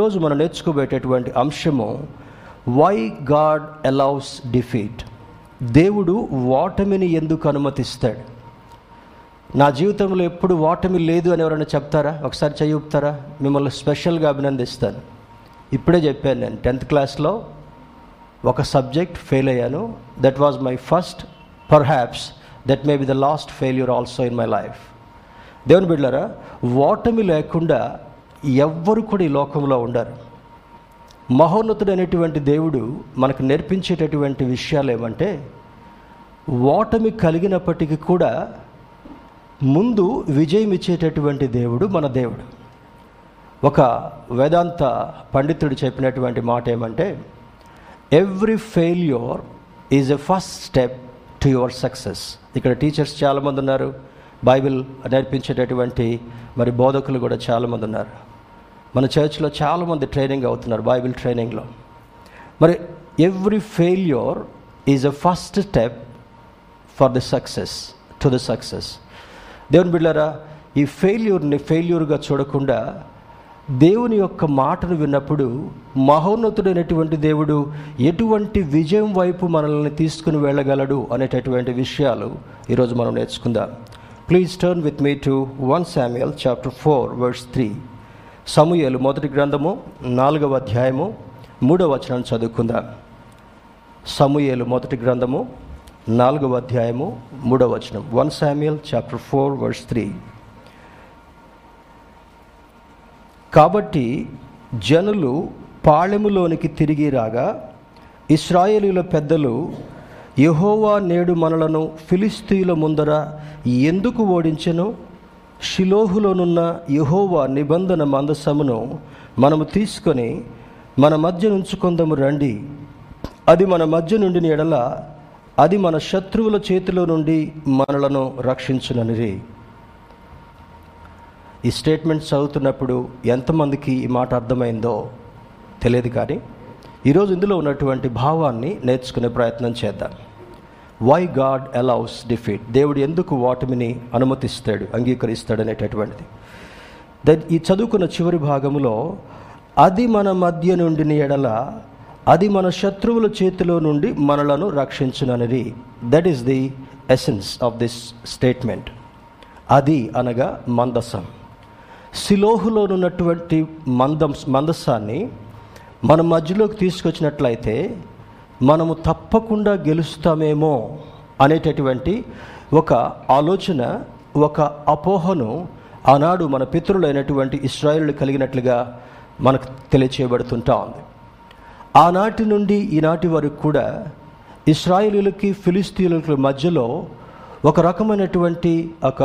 ఈరోజు మనం నేర్చుకోబేటటువంటి అంశము వై గాడ్ అలౌస్ డిఫీట్ దేవుడు ఓటమిని ఎందుకు అనుమతిస్తాడు? నా జీవితంలో ఎప్పుడు ఓటమి లేదు అని ఎవరైనా చెప్తారా? ఒకసారి చెయ్యుపుతారా మిమ్మల్ని స్పెషల్గా అభినందిస్తాను. ఇప్పుడే చెప్పాను నేను టెన్త్ క్లాస్లో ఒక సబ్జెక్ట్ ఫెయిల్ అయ్యాను. That was my first perhaps that may be the last failure also in my life దేవుని బిడ్డారా ఓటమి లేకుండా ఎవ్వరు కూడా ఈ లోకంలో ఉండరు. మహోన్నతుడైనటువంటి దేవుడు మనకు నేర్పించేటటువంటి విషయాలు ఏమంటే ఓటమి కలిగినప్పటికీ కూడా ముందు విజయం ఇచ్చేటటువంటి దేవుడు మన దేవుడు. ఒక వేదాంత పండితుడు చెప్పినటువంటి మాట ఏమంటే every failure is a first step to your success ఇక్కడ టీచర్స్ చాలామంది ఉన్నారు. బైబిల్ నేర్పించేటటువంటి మరి బోధకులు కూడా చాలామంది ఉన్నారు. మన చర్చ్లో చాలామంది ట్రైనింగ్ అవుతున్నారు బైబిల్ ట్రైనింగ్లో మరి every failure is a first step for the success to the success దేవుని బిళ్ళారా ఈ ఫెయిల్యూర్ని ఫెయిల్యూర్గా చూడకుండా దేవుని యొక్క మాటను విన్నప్పుడు మహోన్నతుడైనటువంటి దేవుడు ఎటువంటి విజయం వైపు మనల్ని తీసుకుని వెళ్ళగలడు అనేటటువంటి విషయాలు ఈరోజు మనం నేర్చుకుందాం. Please turn with me to one Samuel chapter four verse three సమూహలు మొదటి గ్రంథము నాలుగవ అధ్యాయము మూడవ వచనాన్ని చదువుకుందాం. సమూహలు మొదటి గ్రంథము నాలుగవ అధ్యాయము మూడవ వచనం. One Samuel chapter four verse three. కాబట్టి జనులు పాళెములోనికి తిరిగి రాగా ఇస్రాయేలీల పెద్దలు యహోవా నేడు మనలను ఫిలిస్తీయుల ముందర ఎందుకు ఓడించెను? షిలోహులోనున్న యహోవా నిబంధన మందసమును మనము తీసుకొని మన మధ్య నుంచుకొందము రండి. అది మన మధ్య నుండి ఎడల అది మన శత్రువుల చేతిలో నుండి మనలను రక్షించుననిరి. ఈ స్టేట్మెంట్ చదువుతున్నప్పుడు ఎంతమందికి ఈ మాట అర్థమైందో తెలియదు కానీ ఈరోజు ఇందులో ఉన్నటువంటి భావాన్ని నేర్చుకునే ప్రయత్నం చేద్దాం. వై గాడ్ అలౌస్ డిఫీట్ దేవుడు ఎందుకు ఓటమిని అనుమతిస్తాడు అంగీకరిస్తాడు అనేటటువంటిది. దట్ ఈ చదువుకున్న చివరి భాగంలో అది మన మధ్య నుండి ఎడల అది మన శత్రువుల చేతిలో నుండి మనలను రక్షించుననిది. That is the essence of this statement అది అనగా మందసం. సిలోహులోనున్నటువంటి మందం మందస్సాన్ని మన మధ్యలోకి తీసుకొచ్చినట్లయితే మనము తప్పకుండా గెలుస్తామేమో అనేటటువంటి ఒక ఆలోచన ఒక అపోహను ఆనాడు మన పితరులైనటువంటి ఇస్రాయిల్ కలిగినట్లుగా మనకు తెలియచేయబడుతుంటా ఉంది. ఆనాటి నుండి ఈనాటి వరకు కూడా ఇస్రాయిలీలకి ఫిలిస్తీన్లకి మధ్యలో ఒక రకమైనటువంటి ఒక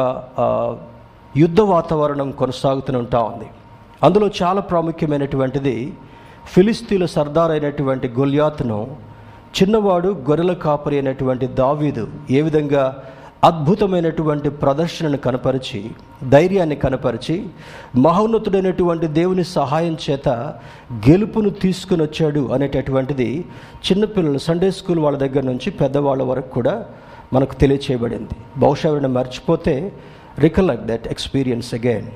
యుద్ధ వాతావరణం కొనసాగుతూనే ఉంటా ఉంది. అందులో చాలా ప్రాముఖ్యమైనటువంటిది ఫిలిస్తీన్ల సర్దార్ అయినటువంటి గొల్యాత్ను చిన్నవాడు గొర్రెల కాపరి అయినటువంటి దావీదు ఏ విధంగా అద్భుతమైనటువంటి ప్రదర్శనను కనపరిచి ధైర్యాన్ని కనపరిచి మహోన్నతుడైనటువంటి దేవుని సహాయం చేత గెలుపును తీసుకుని వచ్చాడు అనేటటువంటిది చిన్నపిల్లలు సండే స్కూల్ వాళ్ళ దగ్గర నుంచి పెద్దవాళ్ళ వరకు కూడా మనకు తెలియచేయబడింది. బహుశా ఎవరైనా మర్చిపోతే రికలెక్ట్ దట్ ఎక్స్పీరియన్స్ అగైన్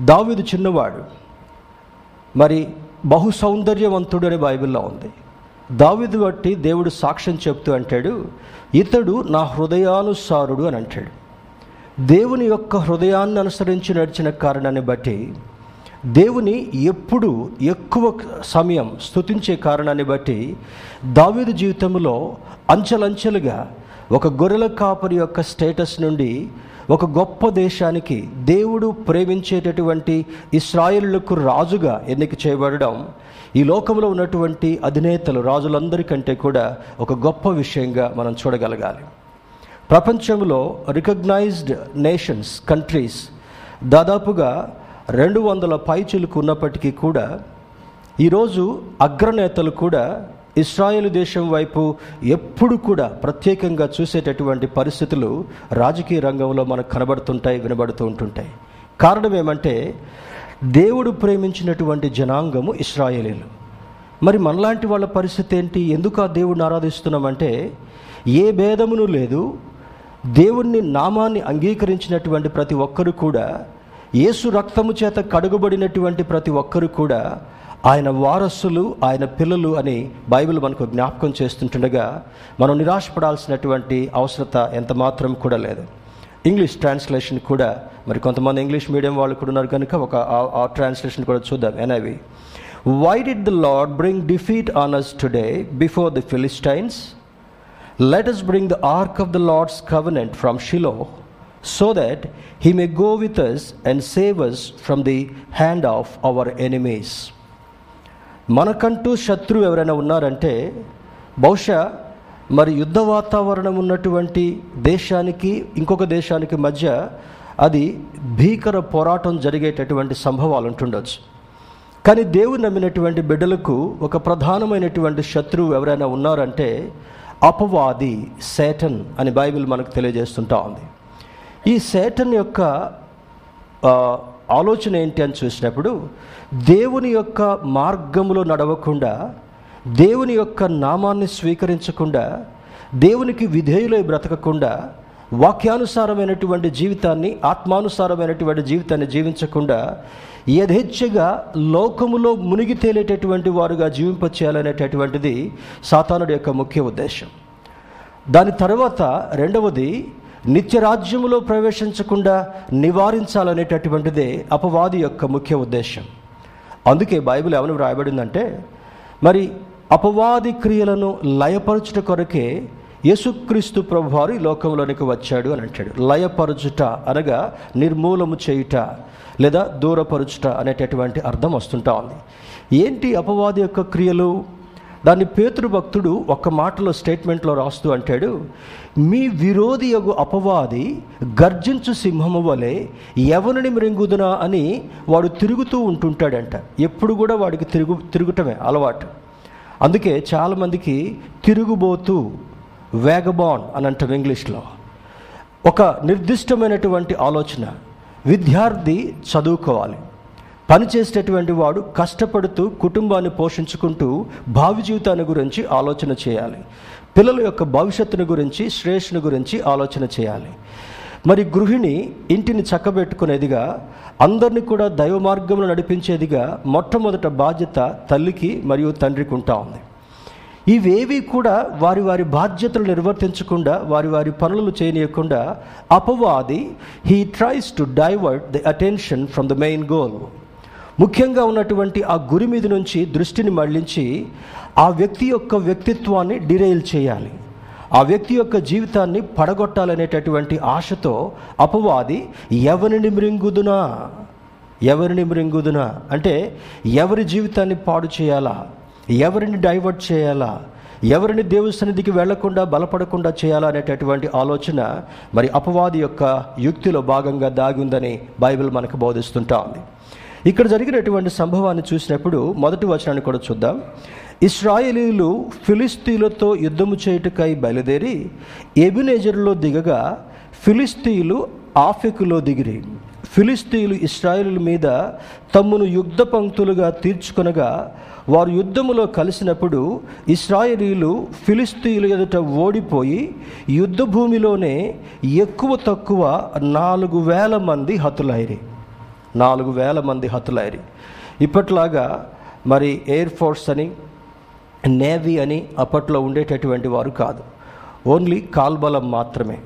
దావీదు చిన్నవాడు. మరి బహు సౌందర్యవంతుడు అని బైబిల్లో ఉంది. దావిదు బట్టి దేవుడు సాక్ష్యం చెప్తూ అంటాడు ఇతడు నా హృదయానుసారుడు అని అంటాడు. దేవుని యొక్క హృదయాన్ని అనుసరించి నడిచిన కారణాన్ని బట్టి దేవుని ఎప్పుడు ఎక్కువ సమయం స్తుతించే కారణాన్ని బట్టి దావీదు జీవితంలో అంచెలంచెలుగా ఒక గొర్రెల కాపరి యొక్క స్టేటస్ నుండి ఒక గొప్ప దేశానికి దేవుడు ప్రేమించేటటువంటి ఇస్రాయిలకు రాజుగా ఎన్నిక చేయబడడం ఈ లోకంలో ఉన్నటువంటి అధినేతలు రాజులందరికంటే కూడా ఒక గొప్ప విషయంగా మనం చూడగలగాలి. ప్రపంచంలో రికగ్నైజ్డ్ నేషన్స్ కంట్రీస్ దాదాపుగా రెండు వందల పైచులకు ఉన్నప్పటికీ కూడా ఈరోజు అగ్రనేతలు కూడా ఇస్రాయేల్ దేశం వైపు ఎప్పుడు కూడా ప్రత్యేకంగా చూసేటటువంటి పరిస్థితులు రాజకీయ రంగంలో మనకు కనబడుతుంటాయి వినబడుతూ ఉంటుంటాయి. కారణం ఏమంటే దేవుడు ప్రేమించినటువంటి జనాంగము ఇస్రాయేలీలు. మరి మనలాంటి వాళ్ళ పరిస్థితి ఏంటి? ఎందుకు ఆ దేవుడిని ఆరాధిస్తున్నామంటే ఏ భేదమును లేదు. దేవుణ్ణి నామాన్ని అంగీకరించినటువంటి ప్రతి ఒక్కరు కూడా యేసు రక్తము చేత కడుగబడినటువంటి ప్రతి ఒక్కరు కూడా ఆయన వారసులు ఆయన పిల్లలు అని బైబిల్ మనకు జ్ఞాపకం చేస్తుంటుండగా మనం నిరాశపడాల్సినటువంటి అవసరత ఎంత మాత్రం కూడా లేదు. ఇంగ్లీష్ ట్రాన్స్లేషన్ కూడా మరి కొంతమంది ఇంగ్లీష్ మీడియం వాళ్ళు కూడా ఉన్నారు కనుక ఒక ఆ- ట్రాన్స్లేషన్ కూడా చూద్దాం ఎనవి why did the Lord bring defeat on us today before the Philistines let us bring the ark of the Lord's covenant from Shiloh so that he may go with us and save us from the hand of our enemies మనకంటూ శత్రువు ఎవరైనా ఉన్నారంటే బహుశా మరి యుద్ధ వాతావరణం ఉన్నటువంటి దేశానికి ఇంకొక దేశానికి మధ్య అది భీకర పోరాటం జరిగేటటువంటి సంభవాలు ఉంటుండొచ్చు. కానీ దేవుని నమ్మినటువంటి బిడ్డలకు ఒక ప్రధానమైనటువంటి శత్రువు ఎవరైనా ఉన్నారంటే అపవాది సేటన్ అని బైబిల్ మనకు తెలియజేస్తుంటా ఉంది. ఈ సేటన్ యొక్క ఆలోచన ఏంటి అని చూసినప్పుడు దేవుని యొక్క మార్గములో నడవకుండా దేవుని యొక్క నామాన్ని స్వీకరించకుండా దేవునికి విధేయులై బ్రతకకుండా వాక్యానుసారమైనటువంటి జీవితాన్ని ఆత్మానుసారమైనటువంటి జీవితాన్ని జీవించకుండా యథేచ్ఛగా లోకములో మునిగి తేలేటటువంటి వారుగా జీవింపచేయాలనేటటువంటిది సాతానుడి యొక్క ముఖ్య ఉద్దేశం. దాని తర్వాత రెండవది నిత్యరాజ్యములో ప్రవేశించకుండా నివారించాలనేటటువంటిదే అపవాది యొక్క ముఖ్య ఉద్దేశం. అందుకే బైబిల్ ఎవరు వ్రాయబడిందంటే మరి అపవాది క్రియలను లయపరచుట కొరకే యేసుక్రీస్తు ప్రభువారు ఈ లోకంలోనికి వచ్చాడు అని అంటాడు. లయపరచుట అనగా నిర్మూలము చేయుట లేదా దూరపరచుట అనేటటువంటి అర్థం వస్తుంటా ఉంది. ఏంటి అపవాది యొక్క క్రియలు? దాన్ని పేతురు భక్తుడు ఒక మాటలో స్టేట్మెంట్లో రాస్తూ అంటాడు మీ విరోధి యగు అపవాది గర్జించు సింహము వలె ఎవరిని మృంగుదునా అని వాడు తిరుగుతూ ఉంటుంటాడంట. ఎప్పుడు కూడా వాడికి తిరుగు తిరుగుటమే అలవాటు. అందుకే చాలామందికి తిరుగుబోతూ వేగబాన్ అని అంటాం ఇంగ్లీష్లో. ఒక నిర్దిష్టమైనటువంటి ఆలోచన విద్యార్థి చదువుకోవాలి. పని చేసేటటువంటి వాడు కష్టపడుతూ కుటుంబాన్ని పోషించుకుంటూ భావి జీవితాన్ని గురించి ఆలోచన చేయాలి. పిల్లల యొక్క భవిష్యత్తును గురించి శ్రేష్ఠను గురించి ఆలోచన చేయాలి. మరి గృహిణి ఇంటిని చక్కబెట్టుకునేదిగా అందరిని కూడా దైవ మార్గంలో నడిపించేదిగా మొట్టమొదట బాధ్యత తల్లికి మరియు తండ్రికి ఉంటా ఉంది. ఇవేవి కూడా వారి వారి బాధ్యతలు నిర్వర్తించకుండా వారి వారి పనులు చేయనీయకుండా అపవాది he tries to divert the attention from the main goal ముఖ్యంగా ఉన్నటువంటి ఆ గురి మీద నుంచి దృష్టిని మళ్ళించి ఆ వ్యక్తి యొక్క వ్యక్తిత్వాన్ని డిరైల్ చేయాలి. ఆ వ్యక్తి యొక్క జీవితాన్ని పడగొట్టాలనేటటువంటి ఆశతో అపవాది ఎవరిని మృంగుదునా? ఎవరిని మృంగుదునా? అంటే ఎవరి జీవితాన్ని పాడు చేయాలా? ఎవరిని డైవర్ట్ చేయాలా? ఎవరిని దేవుసన్నిధికి వెళ్ళకుండా బలపడకుండా చేయాలా అనేటటువంటి ఆలోచన మరి అపవాది యొక్క యుక్తిలో భాగంగా దాగి ఉందని బైబిల్ మనకు బోధిస్తుంటా ఉంది. ఇక్కడ జరిగినటువంటి సంభవాన్ని చూసినప్పుడు మొదటి వచనాన్ని కూడా చూద్దాం. ఇస్రాయేలీలు ఫిలిస్తీన్లతో యుద్ధము చేయుటకై బయలుదేరి ఎబినేజర్లో దిగగా ఫిలిస్తీన్లు ఆఫెకులో దిగిరి. ఫిలిస్తీన్లు ఇస్రాయేలు మీద తమ్మును యుద్ధ పంక్తులుగా తీర్చుకొనగా వారు యుద్ధములో కలిసినప్పుడు ఇస్రాయేలీలు ఫిలిస్తీన్లు ఎదుట ఓడిపోయి యుద్ధ భూమిలోనే ఎక్కువ తక్కువ నాలుగు వేల మంది హతులైరి. నాలుగు వేల మంది హతులైరి. ఇప్పట్లాగా మరి ఎయిర్ ఫోర్స్ అని నేవీ అని అప్పట్లో ఉండేటటువంటి వారు కాదు. ఓన్లీ కాల్బలం మాత్రమే.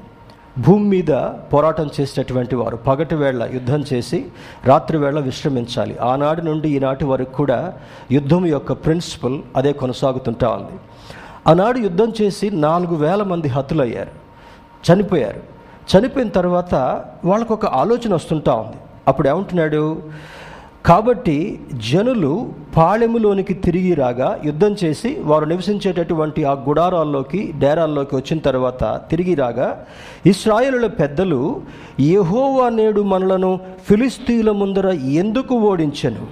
భూమి మీద పోరాటం చేసేటటువంటి వారు పగటి వేళ యుద్ధం చేసి రాత్రి వేళ విశ్రమించాలి. ఆనాటి నుండి ఈనాటి వరకు కూడా యుద్ధం యొక్క ప్రిన్సిపల్ అదే కొనసాగుతుంటా ఉంది. ఆనాడు యుద్ధం చేసి నాలుగు వేల మంది హతులయ్యారు. చనిపోయారు. చనిపోయిన తర్వాత వాళ్ళకు ఒక ఆలోచన వస్తుంటా ఉంది. అప్పుడు ఏమంటున్నాడు? కాబట్టి జనులు పాళెములోనికి తిరిగి రాగా యుద్ధం చేసి వారు నివసించేటటువంటి ఆ గుడారాల్లోకి డేరాల్లోకి వచ్చిన తర్వాత తిరిగి రాగా ఇస్రాయేలుల పెద్దలు యహోవా నేడు మనలను ఫిలిస్తీన్ల ముందర ఎందుకు ఓడించను?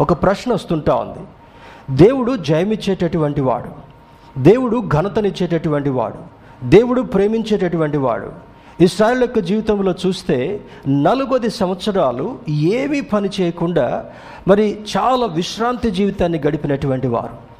ఒక ప్రశ్న వస్తుంటా ఉంది. దేవుడు జయమిచ్చేటటువంటి వాడు. దేవుడు ఘనతనిచ్చేటటువంటి వాడు. దేవుడు ప్రేమించేటటువంటి వాడు. ఇస్రాయల్ యొక్క జీవితంలో చూస్తే నలుగొది సంవత్సరాలు ఏమీ పని చేయకుండా మరి చాలా విశ్రాంతి జీవితాన్ని గడిపినటువంటి వారు.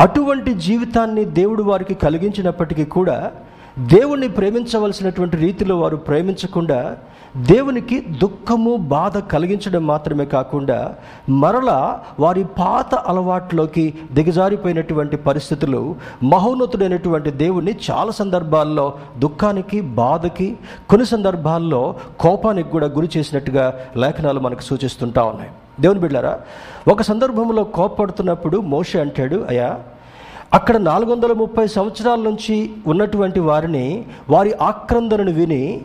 అటువంటి జీవితాన్ని దేవుడు వారికి కలిగించినప్పటికీ కూడా దేవుణ్ణి ప్రేమించవలసినటువంటి రీతిలో వారు ప్రేమించకుండా దేవునికి దుఃఖము బాధ కలిగించడం మాత్రమే కాకుండా మరలా వారి పాత అలవాట్లోకి దిగజారిపోయినటువంటి పరిస్థితులు మహోన్నతుడైనటువంటి దేవుణ్ణి చాలా సందర్భాల్లో దుఃఖానికి బాధకి కొన్ని సందర్భాల్లో కోపానికి కూడా గురి చేసినట్టుగా లేఖనాలు మనకు సూచిస్తుంటా ఉన్నాయి. దేవుని బిడ్డారా ఒక సందర్భంలో కోపడుతున్నప్పుడు మోషే అంటాడు అయ్యా అక్కడ నాలుగు వందల ముప్పై సంవత్సరాల నుంచి ఉన్నటువంటి వారిని వారి ఆక్రందనను విని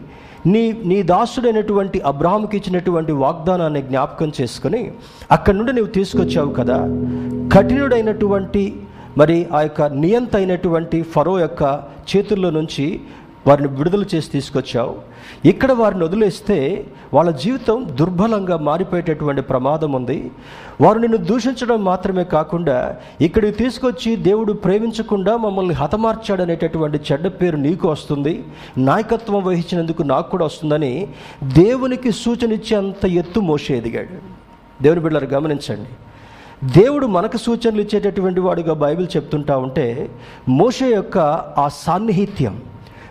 నీ నీ దాసుడైనటువంటి అబ్రాహంకి ఇచ్చినటువంటి వాగ్దానాన్ని జ్ఞాపకం చేసుకొని అక్కడి నుండి నువ్వు తీసుకొచ్చావు కదా. కఠినుడైనటువంటి మరి ఆ యొక్క నియంత అయినటువంటి ఫరో యొక్క చేతుల్లో నుంచి వారిని విడుదల చేసి తీసుకొచ్చావు. ఇక్కడ వారిని వదిలేస్తే వాళ్ళ జీవితం దుర్బలంగా మారిపోయేటటువంటి ప్రమాదం ఉంది. వారు నిన్ను దూషించడం మాత్రమే కాకుండా ఇక్కడికి తీసుకొచ్చి దేవుడు ప్రేమించకుండా మమ్మల్ని హతమార్చాడనేటటువంటి చెడ్డ పేరు నీకు వస్తుంది. నాయకత్వం వహించినందుకు నాకు కూడా వస్తుందని దేవునికి సూచన ఇచ్చే అంత ఎత్తు మోసే ఎదిగాడు. దేవుని బిడ్డలు గమనించండి. దేవుడు మనకు సూచనలు ఇచ్చేటటువంటి వాడుగా బైబిల్ చెప్తుంటా ఉంటే మోషే యొక్క ఆ సాన్నిహిత్యం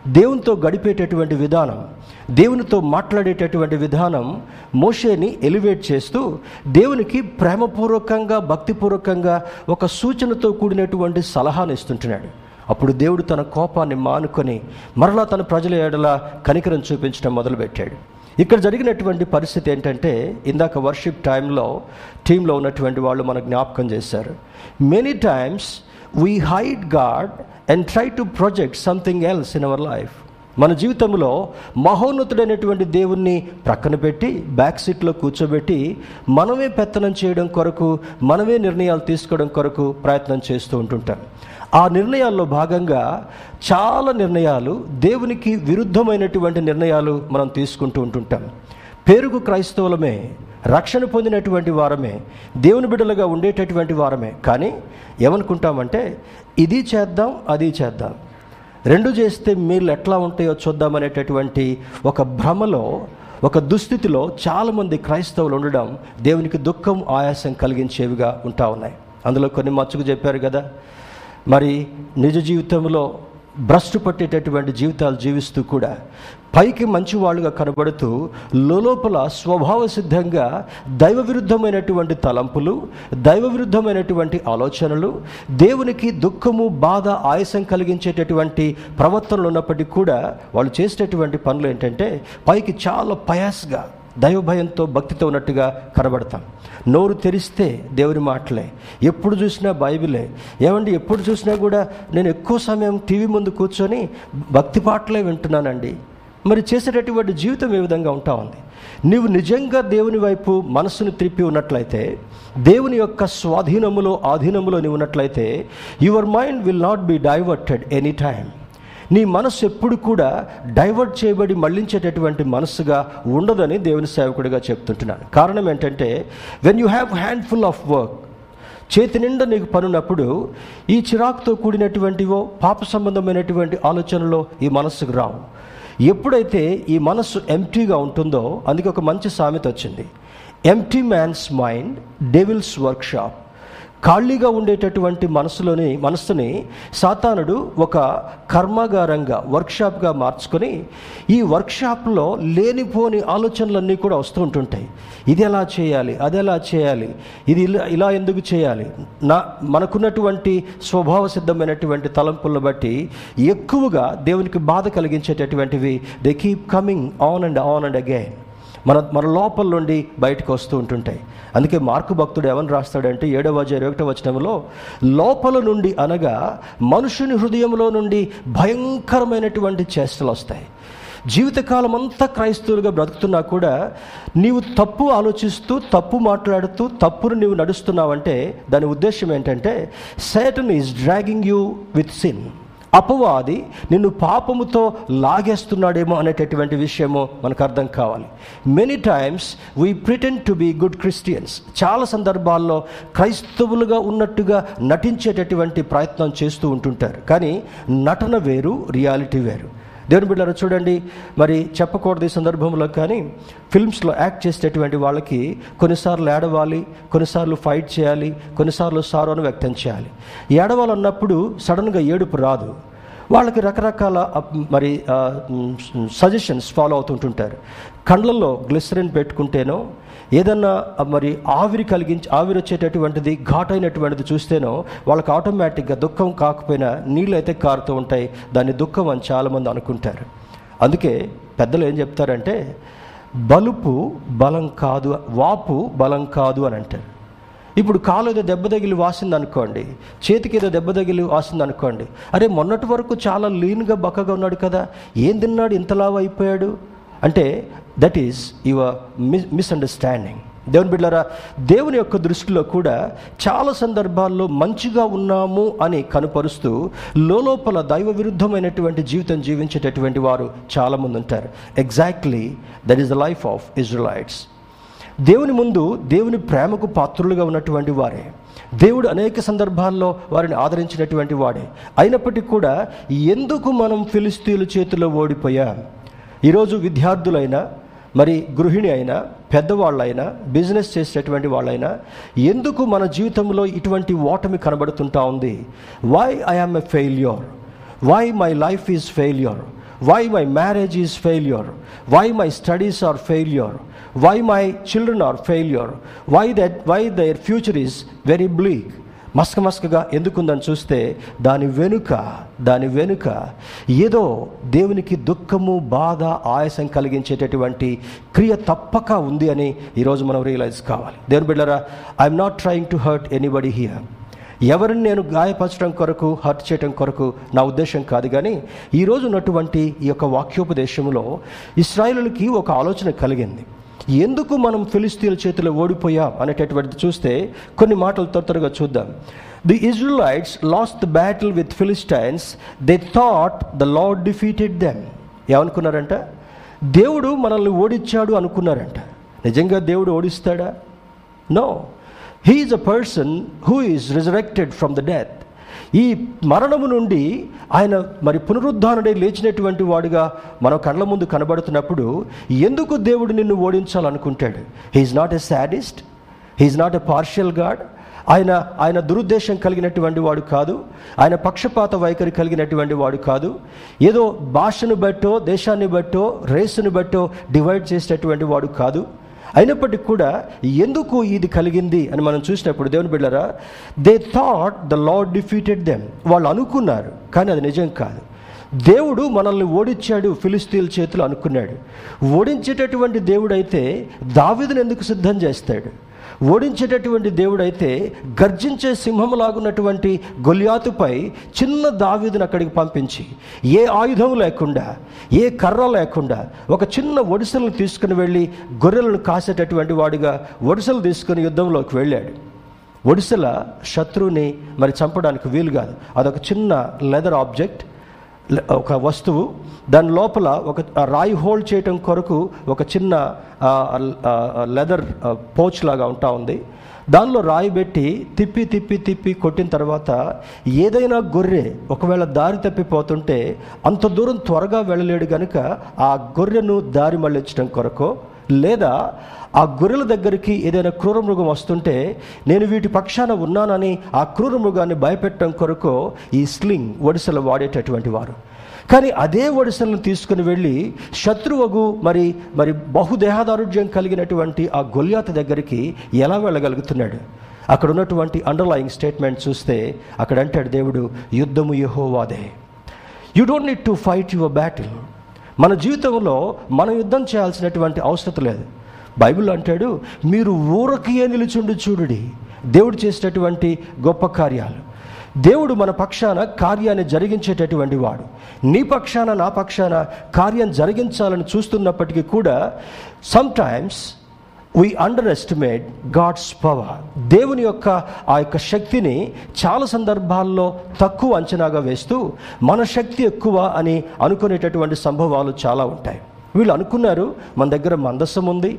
దేవునితో గడిపేటటువంటి విధానం దేవునితో మాట్లాడేటటువంటి విధానం మోషేని ఎలివేట్ చేస్తూ దేవునికి ప్రేమపూర్వకంగా భక్తిపూర్వకంగా ఒక సూచనతో కూడినటువంటి సలహాను ఇస్తుంటున్నాడు. అప్పుడు దేవుడు తన కోపాన్ని మానుకొని మరలా తన ప్రజల ఏడల కనికరం చూపించడం మొదలుపెట్టాడు. ఇక్కడ జరిగినటువంటి పరిస్థితి ఏంటంటే ఇందాక వర్షిప్ టైంలో టీంలో ఉన్నటువంటి వాళ్ళు మనకు జ్ఞాపకం చేశారు. Many times we hide God and try to project something else in our life మన జీవితంలో మహోన్నతుడైనటువంటి దేవుణ్ణి ప్రక్కన పెట్టి బ్యాక్ సీట్లో కూర్చోబెట్టి మనమే పెత్తనం చేయడం కొరకు మనమే నిర్ణయాలు తీసుకోవడం కొరకు ప్రయత్నం చేస్తూ ఉంటుంటాం. ఆ నిర్ణయాల్లో భాగంగా చాలా నిర్ణయాలు దేవునికి విరుద్ధమైనటువంటి నిర్ణయాలు మనం తీసుకుంటూ ఉంటుంటాం. పేరుకు క్రైస్తవులమే రక్షణ పొందినటువంటి వారమే దేవుని బిడ్డలుగా ఉండేటటువంటి వారమే. కానీ ఏమనుకుంటామంటే ఇది చేద్దాం అది చేద్దాం. రెండు చేస్తే మీరు ఎట్లా ఉంటాయో చూద్దామనేటటువంటి ఒక భ్రమలో ఒక దుస్థితిలో చాలామంది క్రైస్తవులు ఉండడం దేవునికి దుఃఖం ఆయాసం కలిగించేవిగా ఉంటా ఉన్నాయి. అందులో కొన్ని మచ్చుకు చెప్పారు కదా. మరి నిజ జీవితంలో భ్రష్టు పట్టేటటువంటి జీవితాలు జీవిస్తూ కూడా పైకి మంచి వాళ్ళుగా కనబడుతూ లోపల స్వభావ సిద్ధంగా దైవ విరుద్ధమైనటువంటి తలంపులు దైవ విరుద్ధమైనటువంటి ఆలోచనలు దేవునికి దుఃఖము బాధ ఆయాసం కలిగించేటటువంటి ప్రవర్తనలు ఉన్నప్పటికీ కూడా వాళ్ళు చేసేటటువంటి పనులు ఏంటంటే పైకి చాలా పయాస్గా దైవభయంతో భక్తితో ఉన్నట్టుగా కనబడతాం. నోరు తెరిస్తే దేవుని మాటలే. ఎప్పుడు చూసినా బైబిలే. ఏమండి ఎప్పుడు చూసినా కూడా నేను ఎక్కువ సమయం టీవీ ముందు కూర్చొని భక్తి పాటలే వింటున్నానండి. మరి చేసేటటువంటి జీవితం ఏ విధంగా ఉంటా ఉంది? నీవు నిజంగా దేవుని వైపు మనస్సును త్రిప్పి ఉన్నట్లయితే దేవుని యొక్క స్వాధీనములో ఆధీనములో నీవు ఉన్నట్లయితే your mind will not be diverted any time. నీ మనస్సు ఎప్పుడు కూడా డైవర్ట్ చేయబడి మళ్ళించేటటువంటి మనస్సుగా ఉండదని దేవుని సేవకుడిగా చెప్తుంటున్నాను కారణం ఏంటంటే when you have handful of work చేతి నిండా నీకు పనున్నప్పుడు ఈ చిరాకుతో కూడినటువంటివో పాప సంబంధమైనటువంటి ఆలోచనలో ఈ మనస్సుకు రావు. ఎప్పుడైతే ఈ మనస్సు ఎంటీగా ఉంటుందో అందుకే ఒక మంచి సామెత వచ్చింది. Empty man's mind devil's workshop ఖాళీగా ఉండేటటువంటి మనసులోని మనస్సుని సాతానుడు ఒక కర్మాగారంగా వర్క్షాప్గా మార్చుకొని ఈ వర్క్షాప్లో లేనిపోని ఆలోచనలన్నీ కూడా వస్తూ ఉంటుంటాయి. ఇది ఎలా చేయాలి? అది ఎలా చేయాలి? ఇది ఇలా ఇలా ఎందుకు చేయాలి? నా మనకున్నటువంటి స్వభావ సిద్ధమైనటువంటి తలంపులను బట్టి ఎక్కువగా దేవునికి బాధ కలిగించేటటువంటివి they keep coming on and on and again మన మన లోపల నుండి బయటకు వస్తూ ఉంటుంటాయి. అందుకే మార్కు భక్తుడు ఏమని రాస్తాడంటే ఏడవ అధ్యాయ ఒకటో వచనంలో లోపల నుండి అనగా మనుషుని హృదయంలో నుండి భయంకరమైనటువంటి చేష్టలు వస్తాయి. జీవితకాలం అంతా క్రైస్తవులుగా బ్రతుకుతున్నా కూడా నీవు తప్పు ఆలోచిస్తూ తప్పు మాట్లాడుతూ తప్పును నీవు నడుస్తున్నావంటే దాని ఉద్దేశం ఏంటంటే Satan is dragging you with sin అపవాది నిన్ను పాపముతో లాగేస్తున్నాడేమో అనేటటువంటి విషయము మనకు అర్థం కావాలి. Many times we pretend to be good Christians చాలా సందర్భాల్లో క్రైస్తవులుగా ఉన్నట్టుగా నటించేటటువంటి ప్రయత్నం చేస్తూ ఉంటుంటారు. కానీ నటన వేరు రియాలిటీ వేరు. దేవుని బిడ్డారు చూడండి. మరి చెప్పకూడదు ఈ సందర్భంలో కానీ ఫిల్మ్స్లో యాక్ట్ చేసేటటువంటి వాళ్ళకి కొన్నిసార్లు ఏడవాలి కొన్నిసార్లు ఫైట్ చేయాలి కొన్నిసార్లు సారోను వ్యక్తం చేయాలి. ఏడవాలన్నప్పుడు సడన్గా ఏడుపు రాదు. వాళ్ళకి రకరకాల మరి సజెషన్స్ ఫాలో అవుతుంటుంటారు. కండ్లలో గ్లిసరిన్ పెట్టుకుంటేనో ఏదన్నా మరి ఆవిరి కలిగించి ఆవిరి వచ్చేటటువంటిది ఘాటైనటువంటిది చూస్తేనో వాళ్ళకి ఆటోమేటిక్గా దుఃఖం కాకపోయినా నీళ్ళు అయితే కారుతూ ఉంటాయి. దాన్ని దుఃఖం అని చాలామంది అనుకుంటారు. అందుకే పెద్దలు ఏం చెప్తారంటే బలుపు బలం కాదు వాపు బలం కాదు అని అంటారు. ఇప్పుడు కాలు ఏదో దెబ్బ తగిలి వాసింది అనుకోండి చేతికి ఏదో దెబ్బ తగిలి వాసింది అనుకోండి అరే మొన్నటి వరకు చాలా లీన్గా బక్కగా ఉన్నాడు కదా ఏం తిన్నాడు ఇంతలావు అయిపోయాడు? అంటే that is your miss misunderstanding దేవుని బిడ్డారా దేవుని యొక్క దృష్టిలో కూడా చాలా సందర్భాల్లో మంచిగా ఉన్నాము అని కనుపరుస్తూ లోపల దైవ విరుద్ధమైనటువంటి జీవితం జీవించేటటువంటి వారు చాలామంది ఉంటారు. Exactly that is the life of Israelites దేవుని ముందు దేవుని ప్రేమకు పాత్రులుగా ఉన్నటువంటి వారే. దేవుడు అనేక సందర్భాల్లో వారిని ఆదరించినటువంటి వాడే. అయినప్పటికీ కూడా ఎందుకు మనం ఫిలిస్తీన్ల చేతిలో ఓడిపోయాం? ఈరోజు విద్యార్థులైనా మరి గృహిణి అయినా పెద్దవాళ్ళైనా బిజినెస్ చేసేటువంటి వాళ్ళైనా ఎందుకు మన జీవితంలో ఇటువంటి ఓటమి కనబడుతుంటా ఉంది? Why I a failure why my life is failure why my marriage is failure why my studies are failure why my children are failure why that why their future is very bleak మస్క మస్కగా ఎందుకుందని చూస్తే దాని వెనుక దాని వెనుక ఏదో దేవునికి దుఃఖము బాధ ఆయాసం కలిగించేటటువంటి క్రియ తప్పక ఉంది అని ఈరోజు మనం రియలైజ్ కావాలి. దేవుని బిడ్డరా I'm not trying to hurt anybody here ఎవరిని నేను గాయపరచడం కొరకు హర్ట్ చేయడం కొరకు నా ఉద్దేశం కాదు కానీ ఈరోజు ఉన్నటువంటి ఈ యొక్క వాక్యోపదేశంలో ఇస్రాయిలులకి ఒక ఆలోచన కలిగింది. ఎందుకు మనం ఫిలిస్తీన్ల చేతిలో ఓడిపోయాం అనేటటువంటిది చూస్తే కొన్ని మాటలు త్వరగా చూద్దాం. The Israelites lost the battle with Philistines they thought the Lord defeated them ఏమనుకున్నారంట? దేవుడు మనల్ని ఓడించాడు అనుకున్నారంట. నిజంగా దేవుడు ఓడిస్తాడా? No he's a person who is resurrected from the death ఈ మరణము నుండి ఆయన మరి పునరుద్ధానుడై లేచినటువంటి వాడుగా మన కళ్ళ ముందు కనబడుతున్నప్పుడు ఎందుకు దేవుడు నిన్ను ఓడించాలనుకుంటాడు? He's not a sadist he's not a partial God ఆయన ఆయన దురుద్దేశం కలిగినటువంటి వాడు కాదు. ఆయన పక్షపాత వైఖరి కలిగినటువంటి వాడు కాదు. ఏదో భాషను బట్టో దేశాన్ని బట్టో రేసును బట్టో డివైడ్ చేసేటటువంటి వాడు కాదు. అయినప్పటికీ కూడా ఎందుకు ఇది కలిగింది అని మనం చూసినప్పుడు దేవుని బిళ్ళరా they thought the Lord defeated them వాళ్ళు అనుకున్నారు కానీ అది నిజం కాదు. దేవుడు మనల్ని ఓడించాడు ఫిలిస్తీన్ల చేతులు అనుకున్నాడు. ఓడించేటటువంటి దేవుడు అయితే ఎందుకు సిద్ధం చేస్తాడు? ఓడించేటటువంటి దేవుడైతే గర్జించే సింహములాగున్నటువంటి గొలియాతుపై చిన్న దావీదును అక్కడికి పంపించి ఏ ఆయుధం లేకుండా ఏ కర్ర లేకుండా ఒక చిన్న ఒడిసెలను తీసుకుని వెళ్ళి గొర్రెలను కాసేటటువంటి వాడిగా ఒడిసెలు తీసుకుని యుద్ధంలోకి వెళ్ళాడు. ఒడిసెల శత్రువుని మరి చంపడానికి వీలు కాదు. అదొక చిన్న లెదర్ ఆబ్జెక్ట్ ఒక వస్తువు దాని లోపల ఒక రాయి హోల్డ్ చేయటం కొరకు ఒక చిన్న లెదర్ పోచ్ లాగా ఉంటా ఉంది. దానిలో రాయి పెట్టి తిప్పి తిప్పి తిప్పి కొట్టిన తర్వాత ఏదైనా గొర్రె ఒకవేళ దారి తప్పిపోతుంటే అంత దూరం త్వరగా వెళ్ళలేడు కనుక ఆ గొర్రెను దారి మళ్ళించడం కొరకు లేదా ఆ గొర్రెల దగ్గరికి ఏదైనా క్రూర మృగం వస్తుంటే నేను వీటి పక్షాన ఉన్నానని ఆ క్రూర మృగాన్ని భయపెట్టడం కొరకు ఈ స్లింగ్ ఒడిసెలు వాడేటటువంటి వారు. కానీ అదే ఒడిసెలను తీసుకుని వెళ్ళి శత్రువుకు మరి మరి బహుదేహదారుఢ్యం కలిగినటువంటి ఆ గొల్యాత దగ్గరికి ఎలా వెళ్ళగలుగుతున్నాడు? అక్కడ ఉన్నటువంటి అండర్లయింగ్ స్టేట్మెంట్ చూస్తే అక్కడ అంటాడు దేవుడు యుద్ధము యహోవాదే. You don't need to fight your battle మన జీవితంలో మనం యుద్ధం చేయాల్సినటువంటి అవసరం లేదు. బైబిల్ అంటాడు మీరు ఊరకియే నిలుచుండి చూడుడి. దేవుడు చేసేటటువంటి గొప్ప కార్యాలు. దేవుడు మన పక్షాన కార్యాన్ని జరిగించేటటువంటి వాడు. నీ పక్షాన నా పక్షాన కార్యం జరిగించాలని చూస్తున్నప్పటికీ కూడా sometimes we underestimate God's power దేవుని యొక్క ఆ యొక్క శక్తిని చాలా సందర్భాల్లో తక్కువ అంచనాగా వేస్తూ మన శక్తి ఎక్కువ అని అనుకునేటటువంటి సంభవాలు చాలా ఉంటాయి. వీళ్ళు అనుకున్నారు మన దగ్గర మందస్సం ఉంది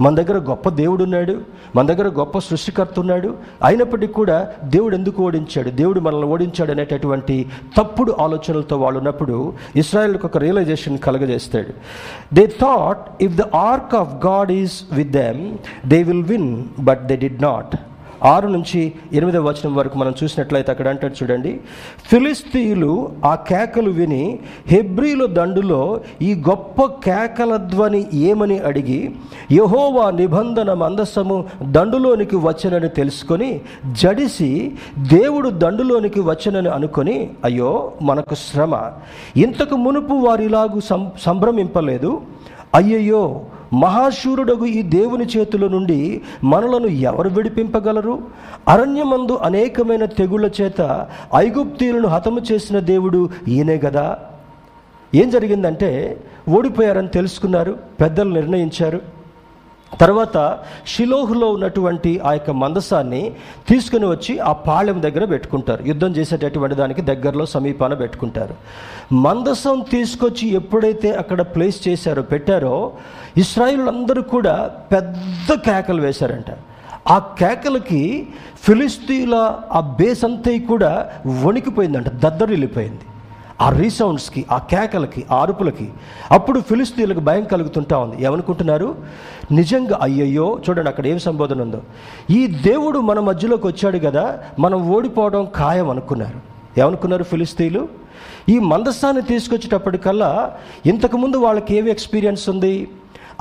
మన దగ్గర గొప్ప దేవుడు ఉన్నాడు మన దగ్గర గొప్ప సృష్టికర్త ఉన్నాడు. అయినప్పటికీ కూడా దేవుడు ఎందుకు ఓడించాడు? దేవుడు మనల్ని ఓడించాడు అనేటటువంటి తప్పుడు ఆలోచనలతో వాళ్ళు ఉన్నప్పుడు ఇస్రాయల్కి ఒక realisation కలగజేస్తాడు. They thought if the ark of God is with them they will win but they did not ఆరు నుంచి ఎనిమిదవ వచనం వరకు మనం చూసినట్లయితే అక్కడ అంటాడు చూడండి ఫిలిస్తీయులు ఆ కేకలు విని హెబ్రీల దండులో ఈ గొప్ప కేకల ధ్వని ఏమని అడిగి యహోవా నిబంధన మందసము దండులోనికి వచ్చనని తెలుసుకొని జడిసి దేవుడు దండులోనికి వచ్చనని అనుకొని అయ్యో మనకు శ్రమ. ఇంతకు మునుపు వారిలాగు సం సంభ్రమింపలేదు. అయ్యయ్యో మహాశూరుడగు ఈ దేవుని చేతుల నుండి మనలను ఎవరు విడిపింపగలరు? అరణ్యమందు అనేకమైన తెగుళ్ళ చేత ఐగుప్తీయులను హతము చేసిన దేవుడు ఈయనే కదా ఏం జరిగిందంటే ఓడిపోయారని తెలుసుకున్నారు పెద్దలు నిర్ణయించారు. తర్వాత షిలోహులో ఉన్నటువంటి ఆ యొక్క మందసాన్ని తీసుకుని వచ్చి ఆ పాళెం దగ్గర పెట్టుకుంటారు. యుద్ధం చేసేటటువంటి దానికి దగ్గరలో సమీపాన పెట్టుకుంటారు. మందసం తీసుకొచ్చి ఎప్పుడైతే అక్కడ ప్లేస్ చేశారో పెట్టారో ఇస్రాయిల్ కూడా పెద్ద కేకలు వేశారంట. ఆ కేకలకి ఫిలిస్తీన్ల ఆ బేస్ అంతా కూడా వణికిపోయిందంట దద్దరిల్లిపోయింది. ఆ రీసౌండ్స్కి ఆ కేకలకి ఆ అరుపులకి అప్పుడు ఫిలిస్తీన్లకు భయం కలుగుతుంటా ఉంది. ఏమనుకుంటున్నారు? నిజంగా అయ్యయ్యో చూడండి అక్కడ ఏం సంబోధన ఉందో. ఈ దేవుడు మన మధ్యలోకి వచ్చాడు కదా మనం ఓడిపోవడం ఖాయం అనుకున్నారు. ఏమనుకున్నారు ఫిలిస్తీన్లు? ఈ మందస్థాన్ని తీసుకొచ్చేటప్పటికల్లా ఇంతకుముందు వాళ్ళకి ఏమి ఎక్స్పీరియన్స్ ఉంది?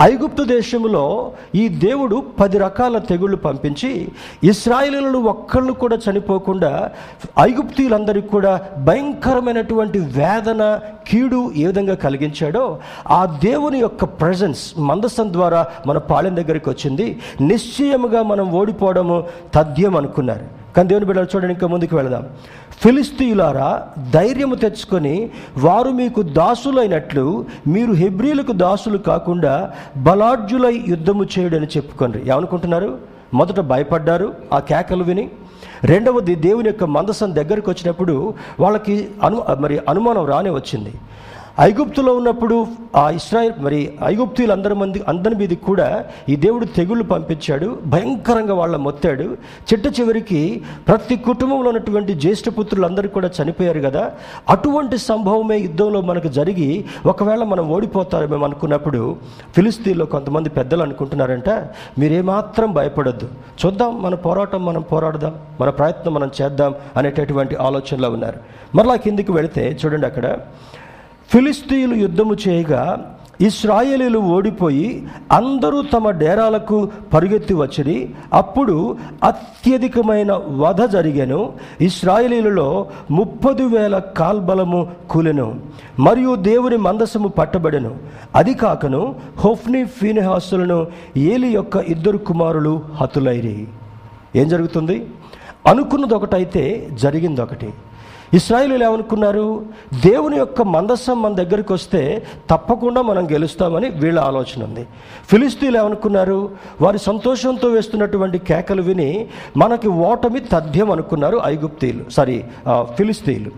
ఐగుప్తు దేశంలో ఈ దేవుడు పది రకాల తెగుళ్ళు పంపించి ఇస్రాయిలీలను ఒక్కళ్ళు కూడా చనిపోకుండా ఐగుప్తీయులందరికీ కూడా భయంకరమైనటువంటి వేదన కీడు ఏ విధంగా కలిగించాడో ఆ దేవుని యొక్క ప్రజెన్స్ మందసం ద్వారా మన పాలెం దగ్గరికి వచ్చింది. నిశ్చయముగా మనం ఓడిపోవడము తథ్యం అనుకున్నారు. కానీ దేవుని బిడ్డలు చూడండి ఇంకా ముందుకు వెళదాం. ఫిలిస్తీయులారా ధైర్యము తెచ్చుకొని వారు మీకు దాసులైనట్లు మీరు హెబ్రీలకు దాసులు కాకుండా బలాఢ్యులై యుద్ధము చేయడని చెప్పుకోండి ఏమనుకుంటున్నారు? మొదట భయపడ్డారు ఆ కేకలు విని. రెండవది దేవుని యొక్క మందసం దగ్గరికి వచ్చినప్పుడు వాళ్ళకి అను మరి అనుమానం రానే వచ్చింది. ఐగుప్తులో ఉన్నప్పుడు ఆ ఇస్రాయల్ మరి ఐగుప్తులందరి మంది అందరి మీదకి కూడా ఈ దేవుడు తెగుళ్ళు పంపించాడు భయంకరంగా వాళ్ళ మొత్తాడు. చిట్ట చివరికి ప్రతి కుటుంబంలో ఉన్నటువంటి జ్యేష్ఠ పుత్రులందరూ కూడా చనిపోయారు కదా. అటువంటి సంభవమే యుద్ధంలో మనకు జరిగి ఒకవేళ మనం ఓడిపోతారేమో అనుకున్నప్పుడు ఫిలిస్తీన్లో కొంతమంది పెద్దలు అనుకుంటున్నారంట మీరేమాత్రం భయపడొద్దు. చూద్దాం మన పోరాటం మనం పోరాడదాం మన ప్రయత్నం మనం చేద్దాం అనేటటువంటి ఆలోచనలో ఉన్నారు. మరలా కిందికి వెళితే చూడండి అక్కడ ఫిలిస్తీన్లు యుద్ధము చేయగా ఇస్రాయేలీలు ఓడిపోయి అందరూ తమ డేరాలకు పరుగెత్తి వచ్చిరి. అప్పుడు అత్యధికమైన వధ జరిగాను. ఇస్రాయేలీలలో ముప్పది వేల కాల్బలము కూలెను. మరియు దేవుని మందసము పట్టబడెను. అది కాకను హోఫ్ని ఫీనిహాసులను ఏలి యొక్క ఇద్దరు కుమారులు హతులైరి. ఏం జరుగుతుంది? అనుకున్నది ఒకటైతే జరిగింది ఒకటి ఇస్రాయిలు ఏమనుకున్నారు? దేవుని యొక్క మందస్సం మన దగ్గరికి వస్తే తప్పకుండా మనం గెలుస్తామని వీళ్ళ ఆలోచన ఉంది. ఫిలిస్తీన్లు ఏమనుకున్నారు? వారి సంతోషంతో వేస్తున్నటువంటి కేకలు విని మనకి ఓటమి తథ్యం అనుకున్నారు ఐగుప్తీలు సారీ ఫిలిస్తీన్లు.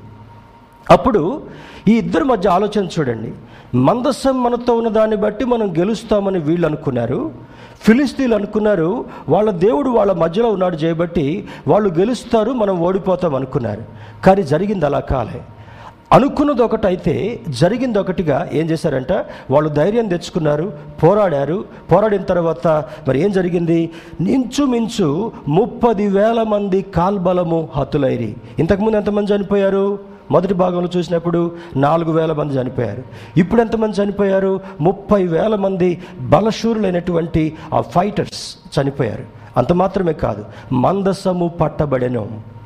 అప్పుడు ఈ ఇద్దరి మధ్య ఆలోచన చూడండి. మందస్సం మనతో ఉన్న దాన్ని బట్టి మనం గెలుస్తామని వీళ్ళు అనుకున్నారు. ఫిలిస్తీన్లు అనుకున్నారు వాళ్ళ దేవుడు వాళ్ళ మధ్యలో ఉన్నాడు చేయబట్టి వాళ్ళు గెలుస్తారు మనం ఓడిపోతాం అనుకున్నారు. కానీ జరిగింది అలా కాలే. అనుకున్నది ఒకటైతే జరిగింది ఒకటిగా ఏం చేశారంట? వాళ్ళు ధైర్యం తెచ్చుకున్నారు పోరాడారు. పోరాడిన తర్వాత మరి ఏం జరిగింది? ఇంచుమించు ముప్పది వేల మంది కాల్బలము హతులైరి ఇంతకుముందు ఎంతమంది చనిపోయారు? మొదటి భాగంలో చూసినప్పుడు నాలుగు వేల మంది చనిపోయారు. ఇప్పుడు ఎంతమంది చనిపోయారు? ముప్పై వేల మంది బలశూరులైనటువంటి ఆ ఫైటర్స్ చనిపోయారు. అంత మాత్రమే కాదు మందసము పట్టబడెను.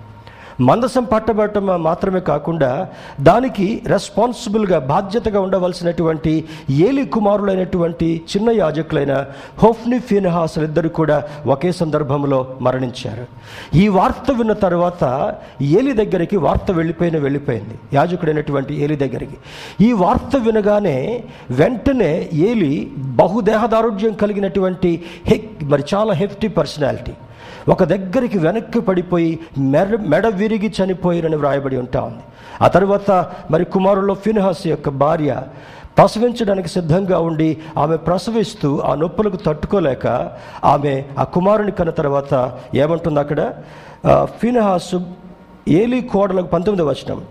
మందసం పట్టబడటం మాత్రమే కాకుండా దానికి రెస్పాన్సిబుల్గా బాధ్యతగా ఉండవలసినటువంటి ఏలి కుమారులైనటువంటి చిన్న యాజకులైన హోఫ్ని ఫీనహాసులు ఇద్దరు కూడా ఒకే సందర్భంలో మరణించారు. ఈ వార్త విన్న తర్వాత ఏలి దగ్గరికి వార్త వెళ్ళిపోయిన వెళ్ళిపోయింది. యాజకుడైనటువంటి ఏలి దగ్గరికి. ఈ వార్త వినగానే వెంటనే ఏలి బహుదేహదారుఢ్యం కలిగినటువంటి హెక్ మరి చాలా హెఫ్టీ పర్సనాలిటీ. ఒక దగ్గరికి వెనక్కి పడిపోయి మెడ మెడ విరిగి చనిపోయిరని వ్రాయబడి ఉంటా ఉంది ఆ తర్వాత మరి కుమారుల్లో ఫిన్హాస్ యొక్క భార్య ప్రసవించడానికి సిద్ధంగా ఉండి ఆమె ప్రసవిస్తూ ఆ నొప్పులకు తట్టుకోలేక ఆమె ఆ కుమారుని కన్న తర్వాత ఏమంటుంది అక్కడ? ఫిన్హాసు ఏలి కోడలకు పంతొమ్మిది వచనం.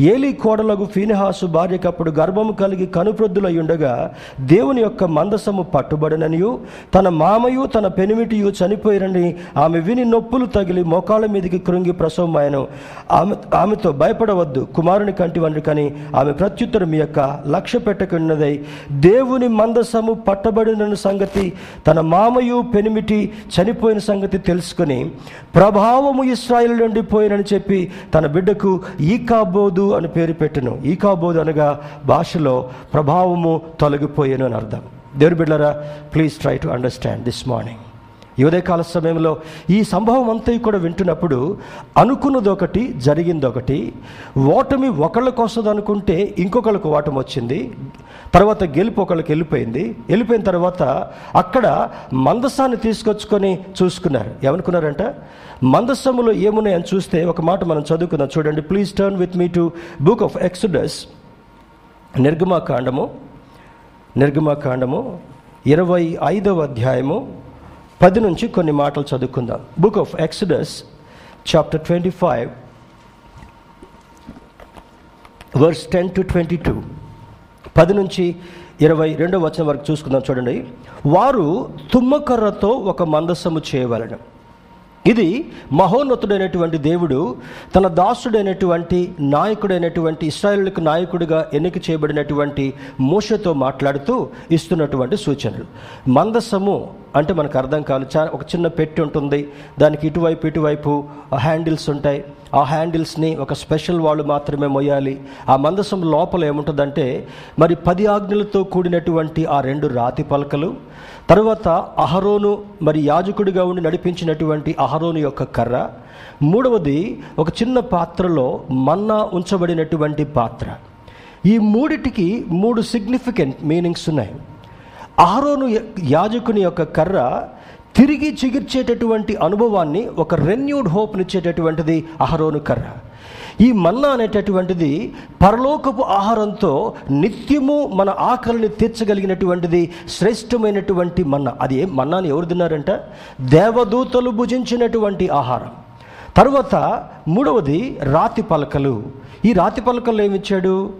ఏలి కోడలకు ఫీనిహాసు భార్యకప్పుడు గర్భము కలిగి కనుప్రొద్దులై ఉండగా దేవుని యొక్క మందసము పట్టుబడననియు తన మామయు తన పెనిమిటియు చనిపోయిరని ఆమె విని నొప్పులు తగిలి మోకాళ్ళ మీదకి కృంగి ప్రసవమాయను. ఆమె ఆమెతో భయపడవద్దు కుమారుని కంటి వంటి కానీ ఆమె ప్రత్యుత్తరం మీ యొక్క లక్ష్య పెట్టకున్నదై దేవుని మందసము పట్టబడిన సంగతి తన మామయు పెనిమిటి చనిపోయిన సంగతి తెలుసుకుని ప్రభావము ఇస్రాయిల్ నుండి పోయినని చెప్పి తన బిడ్డకు ఈ కాబోదు ఈకాబోదు అని పేరు పెట్టను. ఈకాబోదు అనగా భాషలో ప్రభావము తొలగిపోయాను అని అర్థం. దేవుని బిడ్డరా please try to understand this morning ఈ ఉదయకాల సమయంలో ఈ సంభవం అంతా కూడా వింటున్నప్పుడు అనుకున్నది ఒకటి జరిగింది ఒకటి ఓటమి ఒకళ్ళకి వస్తుంది అనుకుంటే ఇంకొకళ్ళకు ఓటమి వచ్చింది. తర్వాత గెలుపు ఒకళ్ళకి వెళ్ళిపోయింది. వెళ్ళిపోయిన తర్వాత అక్కడ మందసాన్ని తీసుకొచ్చుకొని చూసుకున్నారు. ఏమనుకున్నారంట? మందస్సములో ఏమున్నాయని చూస్తే ఒక మాట మనం చదువుకుందాం. చూడండి. Please turn with me to book of Exodus నిర్గమాకాండము. నిర్గమాకాండము. ఇరవై ఐదవ అధ్యాయము. పది నుంచి కొన్ని మాటలు చదువుకుందాం. Book of Exodus chapter twenty five verse ten to twenty two పది నుంచి ఇరవై రెండవ వచనం వరకు చూసుకుందాం చూడండి. వారు తుమ్మకర్రతో ఒక మందసము చేయవలను. ఇది మహోన్నతుడైనటువంటి దేవుడు తన దాసుడైనటువంటి నాయకుడైనటువంటి ఇస్రాయేలులకు నాయకుడిగా ఎన్నిక చేయబడినటువంటి మోషతో మాట్లాడుతూ ఇస్తున్నటువంటి సూచనలు. మందసము అంటే మనకు అర్థం కాదు. చా ఒక చిన్న పెట్టి ఉంటుంది. దానికి ఇటువైపు ఇటువైపు హ్యాండిల్స్ ఉంటాయి. ఆ హ్యాండిల్స్ని ఒక స్పెషల్ వాళ్ళు మాత్రమే మొయ్యాలి. ఆ మందసం లోపల ఏముంటుందంటే మరి పది ఆజ్ఞలతో కూడినటువంటి ఆ రెండు రాతి పలకలు తరువాత అహరోను మరి యాజకుడిగా ఉండి నడిపించినటువంటి అహరోను యొక్క కర్ర మూడవది ఒక చిన్న పాత్రలో మన్నా ఉంచబడినటువంటి పాత్ర. ఈ మూడిటికి మూడు సిగ్నిఫికెంట్ మీనింగ్స్ ఉన్నాయి. అహరోను యాజకుని యొక్క కర్ర తిరిగి చిగిర్చేటటువంటి అనుభవాన్ని ఒక రెన్యూడ్ హోప్నిచ్చేటటువంటిది అహరోను కర్ర. ఈ మన్నా అనేటటువంటిది పరలోకపు ఆహారంతో నిత్యము మన ఆకలిని తీర్చగలిగినటువంటిది శ్రేష్టమైనటువంటి మన్నా. అది ఏ మన్నాని ఎవరు తిన్నారంట? దేవదూతలు భుజించినటువంటి ఆహారం. తర్వాత మూడవది రాతి పలకలు. ఈ రాతి పలకలు ఏమిచ్చాడు?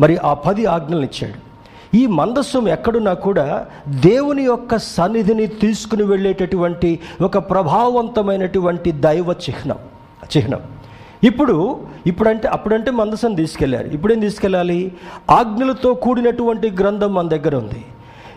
మరి ఆ పది ఆజ్ఞలు ఇచ్చాడు ఈ మందస్సం ఎక్కడున్నా కూడా దేవుని యొక్క సన్నిధిని తీసుకుని వెళ్ళేటటువంటి ఒక ప్రభావవంతమైనటువంటి దైవ చిహ్నం చిహ్నం. ఇప్పుడు ఇప్పుడంటే అప్పుడంటే మందసం తీసుకెళ్ళారు. ఇప్పుడేం తీసుకెళ్ళాలి? ఆజ్ఞలతో కూడినటువంటి గ్రంథం మన దగ్గర ఉంది.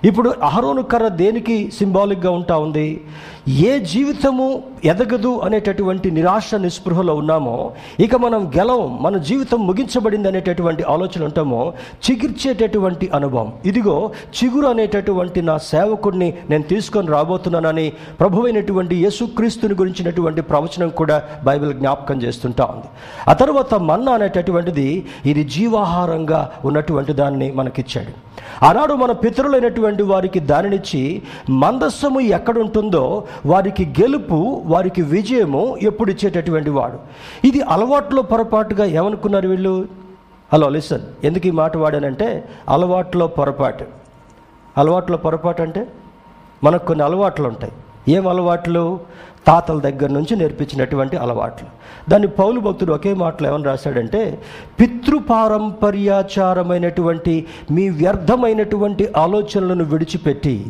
ఇప్పుడు అహరోను కర్ర దేనికి సింబాలిక్గా ఉంటా ఉంది? ఏ జీవితము ఎదగదు అనేటటువంటి నిరాశ నిస్పృహలో ఉన్నామో ఇక మనం గెలవం మన జీవితం ముగించబడింది అనేటటువంటి ఆలోచన ఉంటామో చిగిర్చేటటువంటి అనుభవం. ఇదిగో చిగురు అనేటటువంటి నా సేవకుడిని నేను తీసుకొని రాబోతున్నానని ప్రభువైనటువంటి యేసుక్రీస్తుని గురించినటువంటి ప్రవచనం కూడా బైబిల్ జ్ఞాపకం చేస్తుంటా ఉంది. ఆ తర్వాత మన్న అనేటటువంటిది ఇది జీవాహారంగా ఉన్నటువంటి దాన్ని మనకిచ్చాడు. ఆనాడు మన పితరులైనటువంటి వారికి దానినిచ్చి మందస్సము ఎక్కడుంటుందో వారికి గెలుపు వారికి విజయము ఎప్పుడు ఇచ్చేటటువంటి వాడు. ఇది అలవాట్లో పొరపాటుగా ఏమనుకున్నారు వీళ్ళు? Hello listen. ఎందుకు ఈ మాట వాడానంటే అలవాట్లో పొరపాటు. అలవాట్లో పొరపాటు అంటే మనకు కొన్ని అలవాట్లు ఉంటాయి. ఏం అలవాట్లు? తాతల దగ్గర నుంచి నేర్పించినటువంటి అలవాట్లు. దాన్ని పౌలు భక్తుడు ఒకే మాటలో ఏమని రాశాడంటే పితృపారంపర్యాచారమైనటువంటి మీ వ్యర్థమైనటువంటి ఆలోచనలను విడిచిపెట్టి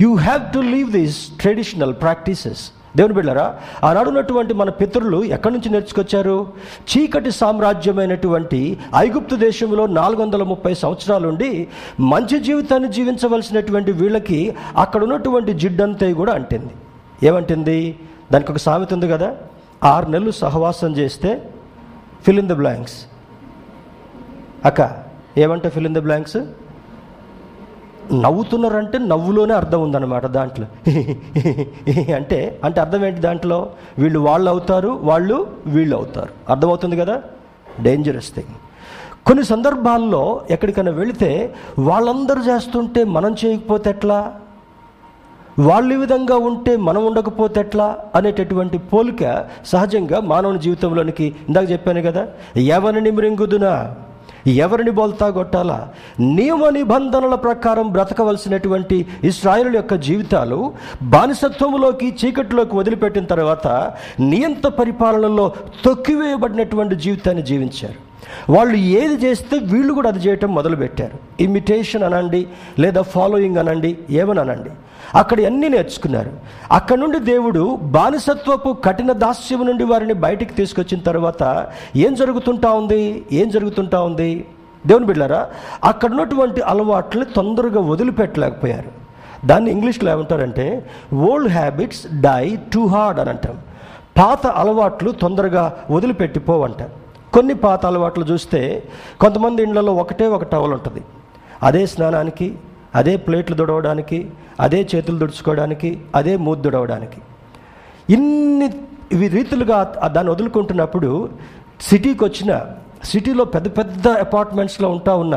you have to leave these traditional practices దేవుని బిళ్ళరా ఆనాడున్నటువంటి మన పితరులు ఎక్కడి నుంచి నేర్చుకొచ్చారు? చీకటి సామ్రాజ్యమైనటువంటి ఐగుప్తు దేశంలో నాలుగు వందల ముప్పై సంవత్సరాలుండి మంచి జీవితాన్ని జీవించవలసినటువంటి వీళ్ళకి అక్కడ ఉన్నటువంటి జిడ్డంతా కూడా అంటింది. ఏమంటుంది? దానికి ఒక సామెత ఉంది కదా ఆరు నెలలు సహవాసం చేస్తే ఫిల్ ఇన్ ద బ్లాంక్స్ అక్క ఏమంటే ఫిల్ ఇన్ ద బ్లాంక్స్ నవ్వుతున్నారంటే నవ్వులోనే అర్థం ఉందన్నమాట దాంట్లో. అంటే అంటే అర్థం ఏంటి దాంట్లో? వీళ్ళు వాళ్ళు అవుతారు వాళ్ళు వీళ్ళు అవుతారు. అర్థమవుతుంది కదా? డేంజరస్ థింగ్ కొన్ని సందర్భాల్లో ఎక్కడికైనా వెళితే వాళ్ళందరూ చేస్తుంటే మనం చేయకపోతే ఎట్లా? వాళ్ళు ఈ విధంగా ఉంటే మనం ఉండకపోతే ఎట్లా? అనేటటువంటి పోలిక సహజంగా మానవుని జీవితంలోనికి ఇందాక చెప్పాను కదా? ఎవరిని మృంగుదునా? ఎవరిని బోల్తా కొట్టాలా? నియమ నిబంధనల ప్రకారం బ్రతకవలసినటువంటి ఇస్రాయలు యొక్క జీవితాలు బానిసత్వంలోకి చీకటిలోకి వదిలిపెట్టిన తర్వాత నియంత పరిపాలనలో తొక్కివేయబడినటువంటి జీవితాన్ని జీవించారు. వాళ్ళు ఏది చేస్తే వీళ్ళు కూడా అది చేయటం మొదలుపెట్టారు. ఇమిటేషన్ అనండి లేదా ఫాలోయింగ్ అనండి ఏమని అనండి? అక్కడ అన్నీ నేర్చుకున్నారు. అక్కడ నుండి దేవుడు బానిసత్వపు కఠిన దాస్యం నుండి వారిని బయటికి తీసుకొచ్చిన తర్వాత ఏం జరుగుతుంటా ఉంది? ఏం జరుగుతుంటా ఉంది? దేవుని బిడ్డారా అక్కడ ఉన్నటువంటి అలవాట్లని తొందరగా వదిలిపెట్టలేకపోయారు. దాన్ని ఇంగ్లీష్లో ఏమంటారంటే old habits die too hard అని అంటాం. పాత అలవాట్లు తొందరగా వదిలిపెట్టిపోవంటారు కొన్ని పాత అలవాట్లు చూస్తే కొంతమంది ఇళ్ళలో ఒకటే ఒక టవల్ ఉంటుంది. అదే స్నానానికి అదే ప్లేట్లు దుడవడానికి అదే చేతులు దుడుచుకోవడానికి అదే మూతి దుడవడానికి. ఇన్ని ఇవి రీతులుగా దాన్ని వదులుకుంటున్నప్పుడు సిటీకి వచ్చిన సిటీలో పెద్ద పెద్ద అపార్ట్మెంట్స్లో ఉంటా ఉన్న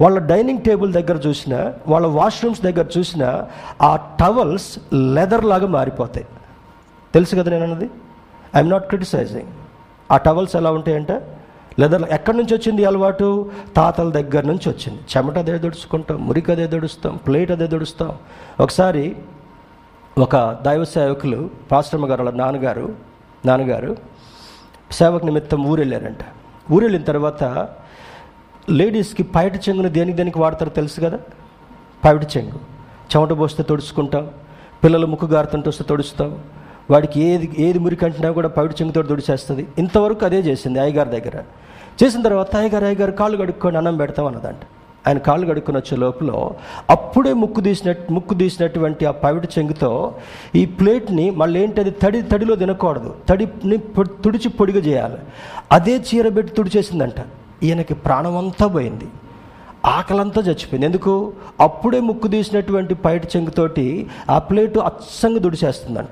వాళ్ళ డైనింగ్ టేబుల్ దగ్గర చూసిన వాళ్ళ వాష్రూమ్స్ దగ్గర చూసిన ఆ టవల్స్ లెదర్ లాగా మారిపోతాయి. తెలుసు కదా నేను అన్నది ఐఎమ్ నాట్ క్రిటిసైజింగ్ ఆ టవల్స్ ఎలా ఉంటాయంటే? లేదా ఎక్కడి నుంచి వచ్చింది అలవాటు? తాతల దగ్గర నుంచి వచ్చింది. చెమట అదే దొడుచుకుంటాం మురికి అదే దొడుస్తాం ప్లేట్ అదే దొడుస్తాం. ఒకసారి ఒక దైవ సేవకులు పాశ్రమ గారు వాళ్ళ నాన్నగారు నాన్నగారు సేవకు నిమిత్తం ఊరు వెళ్ళారంట ఊరు వెళ్ళిన తర్వాత లేడీస్కి పైట చెంగును దేనికి దేనికి వాడతారో తెలుసు కదా? పైట చెంగు. చెమట పోస్తే తుడుచుకుంటాం పిల్లలు ముక్కు గారుతుంటే వస్తే తుడుస్తాం వాడికి ఏది ఏది మురికి అంటున్నా కూడా పవిడి చెంగుతో తుడిచేస్తుంది ఇంతవరకు అదే చేసింది అయ్యగారి దగ్గర. చేసిన తర్వాత అయ్యగారు అయ్యగారు కాళ్ళు కడుక్కొని అన్నం పెడతాం అన్నదంట. ఆయన కాళ్ళు కడుక్కొని వచ్చే లోపల అప్పుడే ముక్కు తీసినట్టు ముక్కు తీసినటువంటి ఆ పవిడి చెంగుతో ఈ ప్లేట్ని మళ్ళీ ఏంటి అది తడి తడిలో తినకూడదు. తడిని తుడిచి పొడిగా చేయాలి. అదే చీర పెట్టి తుడిచేసిందంట. ఈయనకి ప్రాణం అంతా పోయింది. ఆకలంతా చచ్చిపోయింది. ఎందుకు? అప్పుడే ముక్కు తీసినటువంటి పైట చెంగుతోటి ఆ ప్లేటు అచ్చంగా దుడిచేస్తుందంట.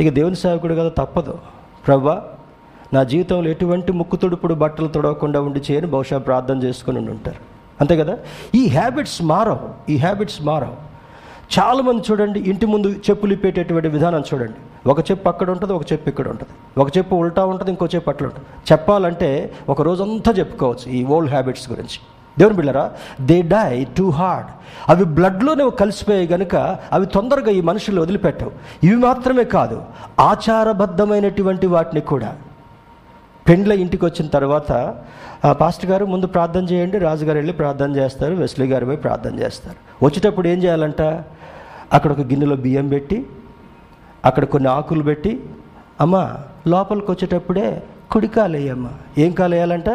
ఇక దేవుని సేవకుడు కదా తప్పదు. ప్రవ్వా నా జీవితంలో ఎటువంటి ముక్కు తుడుపుడు బట్టలు తుడవకుండా ఉండి చేయని బహుశా ప్రార్థన చేసుకుని ఉండి ఉంటారు. అంతే కదా? ఈ హ్యాబిట్స్ మారవు ఈ హ్యాబిట్స్ మారవు. చాలామంది చూడండి ఇంటి ముందు చెప్పులు ఇప్పేటటువంటి విధానం చూడండి. ఒక చెప్పు అక్కడ ఉంటుంది ఒక చెప్పు ఇక్కడ ఉంటుంది. ఒక చెప్పు ఉల్టా ఉంటుంది ఇంకో చెప్పు అట్లా ఉంటుంది. చెప్పాలంటే ఒక రోజంతా చెప్పుకోవచ్చు ఈ ఓల్డ్ హ్యాబిట్స్ గురించి. దేవుని బిళ్ళరా దే డై టూ హార్డ్ అవి బ్లడ్లోనే కలిసిపోయాయి గనుక అవి తొందరగా ఈ మనుషులు వదిలిపెట్టవు. ఇవి మాత్రమే కాదు ఆచారబద్ధమైనటువంటి వాటిని కూడా. పెండ్ల ఇంటికి వచ్చిన తర్వాత పాస్టర్ గారు ముందు ప్రార్థన చేయండి రాజుగారు వెళ్ళి ప్రార్థన చేస్తారు వెస్లీ గారు పోయి ప్రార్థన చేస్తారు. వచ్చేటప్పుడు ఏం చేయాలంట? అక్కడ ఒక గిన్నెలో బియ్యం పెట్టి అక్కడ కొన్ని ఆకులు పెట్టి అమ్మా లోపలికి వచ్చేటప్పుడే కుడికాలేయమ్మా ఏం కాలు వేయాలంట?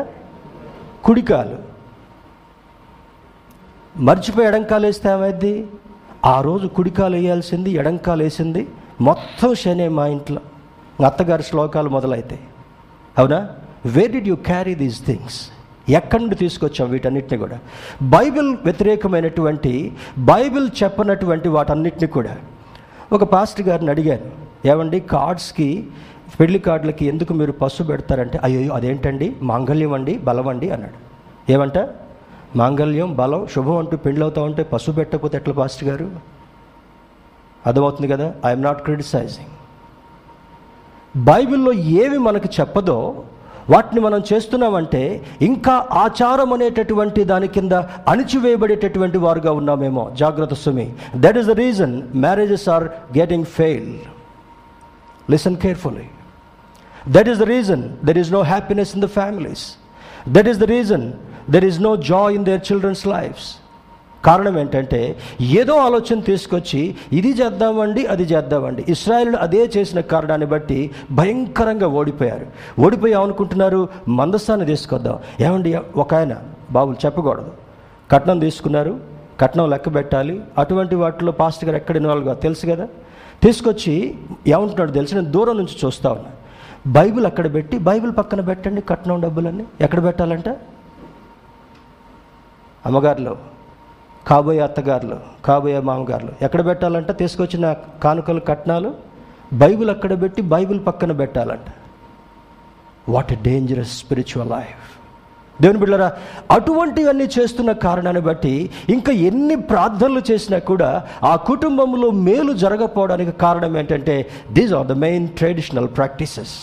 కుడికాలు. మర్చిపోయి ఎడంకాలు వేస్తే ఏమైంది ఆ రోజు కుడికాలు వేయాల్సింది ఎడంకాలు వేసింది. మొత్తం శనే మా ఇంట్లో. అత్తగారి శ్లోకాలు మొదలైతాయి. అవునా? Where did you carry these things ఎక్కడి నుండి తీసుకొచ్చాం వీటన్నిటిని కూడా? బైబిల్ వ్యతిరేకమైనటువంటి బైబిల్ చెప్పనటువంటి వాటన్నిటిని కూడా ఒక పాస్టర్ గారిని అడిగాను. ఏమండి కార్డ్స్కి పెళ్ళి కార్డులకి ఎందుకు మీరు పసుపు పెడతారంటే అయ్యో అదేంటండి? మాంగళ్యం అండి బలం అండి అన్నాడు. ఏమంట? మాంగళ్యం బలం శుభం అంటూ పెళ్ళి ఉంటే పసుపు పెట్టకపోతే ఎట్లా పాస్టర్ గారు? అర్థమవుతుంది కదా? ఐఎమ్ నాట్ క్రిటిసైజింగ్ బైబిల్లో ఏవి మనకు చెప్పదో వాటిని మనం చేస్తున్నామంటే ఇంకా ఆచారం అనేటటువంటి దాని కింద అణిచివేయబడేటటువంటి వారుగా ఉన్నామేమో. జాగ్రత్త సుమి. That is the reason marriages are getting fail listen carefully that is the reason there is no happiness in the families that is the reason there is no joy in their childrens lives కారణం ఏంటంటే ఏదో ఆలోచన తీసుకొచ్చి ఇది చేద్దామండి అది చేద్దామండి. Israel అదే చేసిన కారణాన్ని బట్టి భయంకరంగా ఓడిపోయారు. ఓడిపోయి అనుకుంటున్నారు మందస్థాన్ని తీసుకొద్దాం. ఏమండి ఒక ఆయన బాబులు చెప్పకూడదు. కట్నం తీసుకున్నారు కట్నం లెక్క పెట్టాలి. అటువంటి వాటిలో పాస్ట్ గారు ఎక్కడ ఇన్వాల్వ్ కాదు తెలుసు కదా? తీసుకొచ్చి ఏమంటున్నాడు తెలుసు? నేను దూరం నుంచి చూస్తా ఉన్నా. బైబిల్ అక్కడ పెట్టి బైబిల్ పక్కన పెట్టండి కట్నం డబ్బులన్నీ. ఎక్కడ పెట్టాలంటే? అమ్మగారులు కాబోయే అత్తగారులు కాబోయే మామగారులు ఎక్కడ పెట్టాలంటే? తీసుకొచ్చిన కానుకలు కట్నాలు బైబిల్ అక్కడ పెట్టి బైబిల్ పక్కన పెట్టాలంట. What a dangerous spiritual life దేవుని బిడ్డరా అటువంటివన్నీ చేస్తున్న కారణాన్ని బట్టి ఇంకా ఎన్ని ప్రార్థనలు చేసినా కూడా ఆ కుటుంబంలో మేలు జరగకపోవడానికి కారణం ఏంటంటే these are the main traditional practices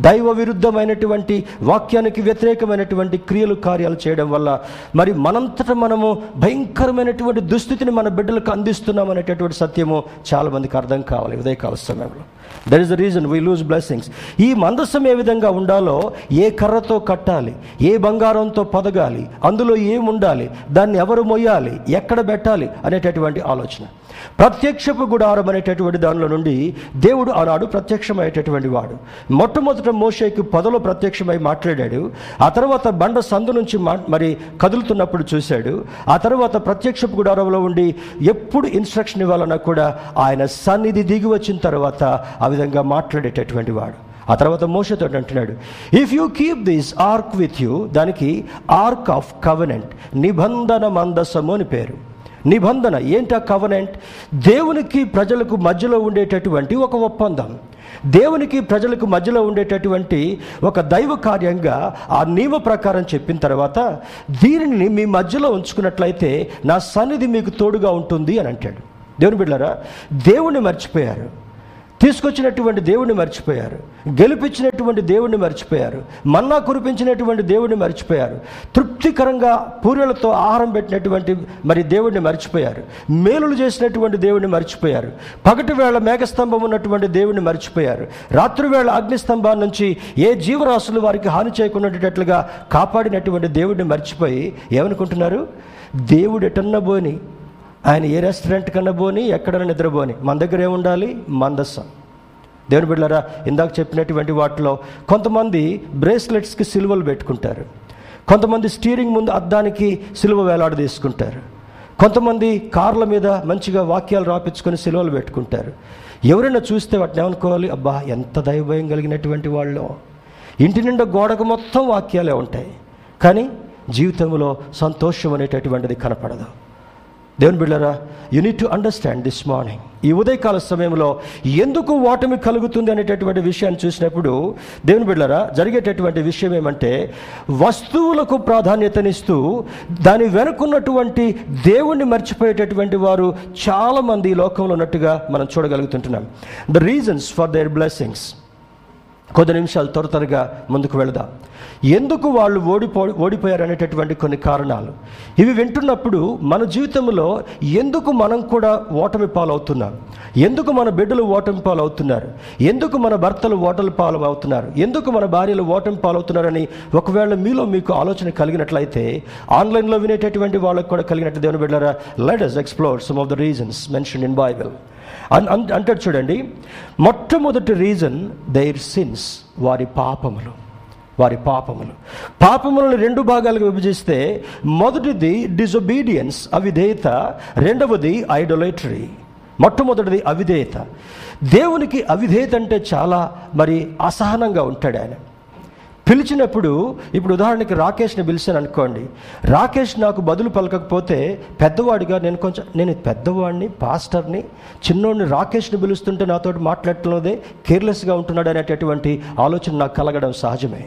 దైవ విరుద్ధమైనటువంటి వాక్యానికి వ్యతిరేకమైనటువంటి క్రియలు కార్యాలు చేయడం వల్ల మరి మనంతట మనము భయంకరమైనటువంటి దుస్థితిని మన బిడ్డలకు అందిస్తున్నాం అనేటటువంటి సత్యము చాలామందికి అర్థం కావాలి. ఉదయకాల సమయంలో. That is the reason we lose blessings ఈ మందస్సం ఏ విధంగా ఉండాలో ఏ కర్రతో కట్టాలి ఏ బంగారంతో పదగాలి అందులో ఏం ఉండాలి దాన్ని ఎవరు మొయ్యాలి ఎక్కడ పెట్టాలి అనేటటువంటి ఆలోచన. ప్రత్యక్షపు గుడారం అనేటటువంటి దానిలో నుండి దేవుడు ఆనాడు ప్రత్యక్షమయ్యేటటువంటి వాడు. మొట్టమొదట మోషేకి పొదలో ప్రత్యక్షమై మాట్లాడాడు. ఆ తర్వాత బండ సందు నుంచి మా మరి కదులుతున్నప్పుడు చూశాడు. ఆ తర్వాత ప్రత్యక్షపు గుడారంలో ఉండి ఎప్పుడు ఇన్స్ట్రక్షన్ ఇవ్వాలన్నా కూడా ఆయన సన్నిధి దిగి వచ్చిన తర్వాత ఆ విధంగా మాట్లాడేటటువంటి వాడు. ఆ తర్వాత మోసతో అంటున్నాడు if you keep this ark with you దానికి ఆర్క్ ఆఫ్ కవనెంట్ నిబంధన మందసము అని పేరు. నిబంధన ఏంటి ఆ కవనెంట్ దేవునికి ప్రజలకు మధ్యలో ఉండేటటువంటి ఒక ఒప్పందం. దేవునికి ప్రజలకు మధ్యలో ఉండేటటువంటి ఒక దైవ కార్యంగా ఆ నియమ ప్రకారం చెప్పిన తర్వాత దీనిని మీ మధ్యలో ఉంచుకున్నట్లయితే నా సన్నిధి మీకు తోడుగా ఉంటుంది అని అంటాడు. దేవుని బిడ్డారా దేవుణ్ణి మర్చిపోయారు. తీసుకొచ్చినటువంటి దేవుణ్ణి మర్చిపోయారు. గెలిపించినటువంటి దేవుణ్ణి మర్చిపోయారు. మన్నా కురిపించినటువంటి దేవుణ్ణి మర్చిపోయారు. తృప్తికరంగా పూర్వలతో ఆహారం పెట్టినటువంటి మరి దేవుణ్ణి మర్చిపోయారు. మేలులు చేసినటువంటి దేవుణ్ణి మర్చిపోయారు. పగటి వేళ మేఘస్తంభం ఉన్నటువంటి దేవుణ్ణి మర్చిపోయారు. రాత్రివేళ అగ్నిస్తంభం నుంచి ఏ జీవరాశులు వారికి హాని చేయకుండా కాపాడినటువంటి దేవుడిని మర్చిపోయి ఏమనుకుంటున్నారు? దేవుడు ఎటన్నా పోని ఆయన ఏ రెస్టారెంట్ కన్నా పోని ఎక్కడైనా నిద్రపోని మన దగ్గర ఏముండాలి? మందస్సం. దేవుని బిడ్డారా ఇందాక చెప్పినటువంటి వాటిలో కొంతమంది బ్రేస్లెట్స్కి సిలువలు పెట్టుకుంటారు. కొంతమంది స్టీరింగ్ ముందు అద్దానికి సిలువ వేలాడ తీసుకుంటారు. కొంతమంది కార్ల మీద మంచిగా వాక్యాలు రాపించుకొని సిలువలు పెట్టుకుంటారు. ఎవరైనా చూస్తే వాటిని ఏమనుకోవాలి? అబ్బా ఎంత దైవభయం కలిగినటువంటి వాళ్ళు. ఇంటి నిండా గోడకు మొత్తం వాక్యాలే ఉంటాయి. కానీ జీవితంలో సంతోషం అనేటటువంటిది కనపడదు. దేవుని బిళ్ళరా you need to understand this morning ఈ ఉదయకాల సమయంలో ఎందుకు ఓటమి కలుగుతుంది అనేటటువంటి విషయాన్ని చూసినప్పుడు దేవుని బిళ్ళరా జరిగేటటువంటి విషయం ఏమంటే వస్తువులకు ప్రాధాన్యతనిస్తూ దాని వెనుకున్నటువంటి దేవుణ్ణి మర్చిపోయేటటువంటి వారు చాలామంది ఈ లోకంలో ఉన్నట్టుగా మనం చూడగలుగుతుంటున్నాం. The reasons for their blessings కొద్ది నిమిషాలు త్వర త్వరగా ముందుకు వెళదాం. ఎందుకు వాళ్ళు ఓడిపో ఓడిపోయారు అనేటటువంటి కొన్ని కారణాలు. ఇవి వింటున్నప్పుడు మన జీవితంలో ఎందుకు మనం కూడా ఓటమి పాలవుతున్నాం? ఎందుకు మన బిడ్డలు ఓటమి పాలవుతున్నారు? ఎందుకు మన భర్తలు ఓటమి పాలు అవుతున్నారు ఎందుకు మన భార్యలు ఓటమి పాలవుతున్నారని ఒకవేళ మీలో మీకు ఆలోచన కలిగినట్లయితే ఆన్లైన్లో వినేటటువంటి వాళ్ళకు కూడా కలిగినట్టు దేవుని బిడ్డారా let us explore some of the reasons mention in Bible అంటాడు చూడండి మొట్టమొదటి రీజన్ దైర్ సిన్స్ వారి పాపములు వారి పాపములు. పాపములను రెండు భాగాలుగా విభజిస్తే మొదటిది డిజొబీడియన్స్ అవిధేయత రెండవది ఐడొలేటరీ మొట్టమొదటిది అవిధేయత. దేవునికి అవిధేయత అంటే చాలా మరి అసహనంగా ఉంటాడు ఆయన. పిలిచినప్పుడు ఇప్పుడు ఉదాహరణకి రాకేష్ని పిలిచాను అనుకోండి. రాకేష్ నాకు బదులు పలకకపోతే పెద్దవాడిగా నేను కొంచెం నేను పెద్దవాడిని పాస్టర్ని చిన్నోడిని రాకేష్ని పిలుస్తుంటే నాతో మాట్లాడటంలోదే కేర్లెస్గా ఉంటున్నాడు అనేటటువంటి ఆలోచన నాకు కలగడం సహజమే.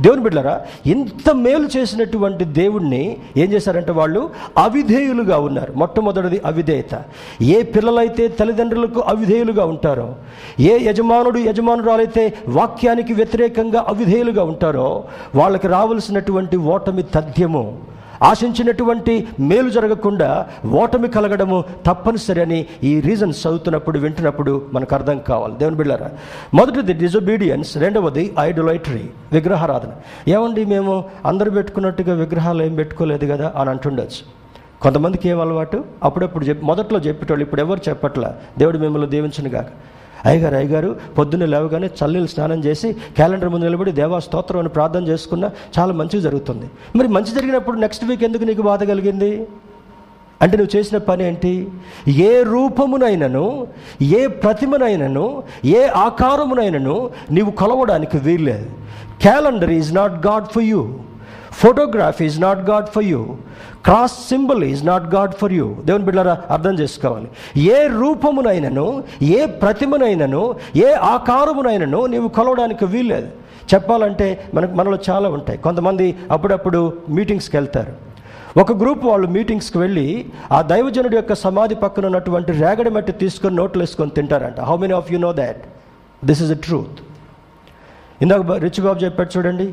దేవుని బిడ్డారా ఇంత మేలు చేసినటువంటి దేవుణ్ణి ఏం చేశారంటే వాళ్ళు అవిధేయులుగా ఉన్నారు. మొట్టమొదటిది అవిధేయత. ఏ పిల్లలైతే తల్లిదండ్రులకు అవిధేయులుగా ఉంటారో ఏ యజమానుడు యజమానురాలైతే వాక్యానికి వ్యతిరేకంగా అవిధేయులుగా ఉంటారో వాళ్ళకి రావలసినటువంటి ఓటమి తథ్యము ఆశించినటువంటి మేలు జరగకుండా ఓటమి కలగడము తప్పనిసరి అని ఈ రీజన్ చదువుతున్నప్పుడు వింటున్నప్పుడు మనకు అర్థం కావాలి. దేవుని బిళ్ళారా మొదటిది డిజొబీడియన్స్ రెండవది ఐడొలైటరీ విగ్రహారాధన. ఏమండి మేము అందరు పెట్టుకున్నట్టుగా విగ్రహాలు ఏం పెట్టుకోలేదు కదా అని అంటుండొచ్చు. కొంతమందికి ఏం అలవాటు? అప్పుడప్పుడు చెప్పి మొదట్లో చెప్పేటోళ్ళు ఇప్పుడు ఎవరు చెప్పట్లా? దేవుడు మిమ్మల్ని దీవించను కాక అయ్యగారు అయ్యగారు పొద్దున్నే లేవగానే చల్లీలు స్నానం చేసి క్యాలెండర్ ముందు నిలబడి దేవా స్తోత్రం అని ప్రార్థన చేసుకున్నా చాలా మంచిగా జరుగుతుంది. మరి మంచి జరిగినప్పుడు నెక్స్ట్ వీక్ ఎందుకు నీకు బాధ కలిగింది? అంటే నువ్వు చేసిన పని ఏంటి? ఏ రూపమునైనను ఏ ప్రతిమనైనను ఏ ఆకారమునైనను నీవు కొలవడానికి వీల్లేదు. Calendar is not God for you photograph is not God for you cross symbol is not God for you దేవుని బిడ్డారా అర్థం చేసుకోవాలి. ఏ రూపమునైనను ఏ ప్రతిమనైనను ఏ ఆకారమునైనను నీవు కొలవడానికి వీల్లేదు. చెప్పాలంటే మనకు మనలో చాలా ఉంటాయి. కొంతమంది అప్పుడప్పుడు మీటింగ్స్కి వెళ్తారు. ఒక గ్రూప్ వాళ్ళు మీటింగ్స్కి వెళ్ళి ఆ దైవజనుడి యొక్క సమాధి పక్కన ఉన్నటువంటి రేగడి మట్టి తీసుకొని నోట్లు వేసుకొని తింటారంట. How many of you know that this is the truth ఇందాక రిచ్ బాబు చెప్పాడు చూడండి.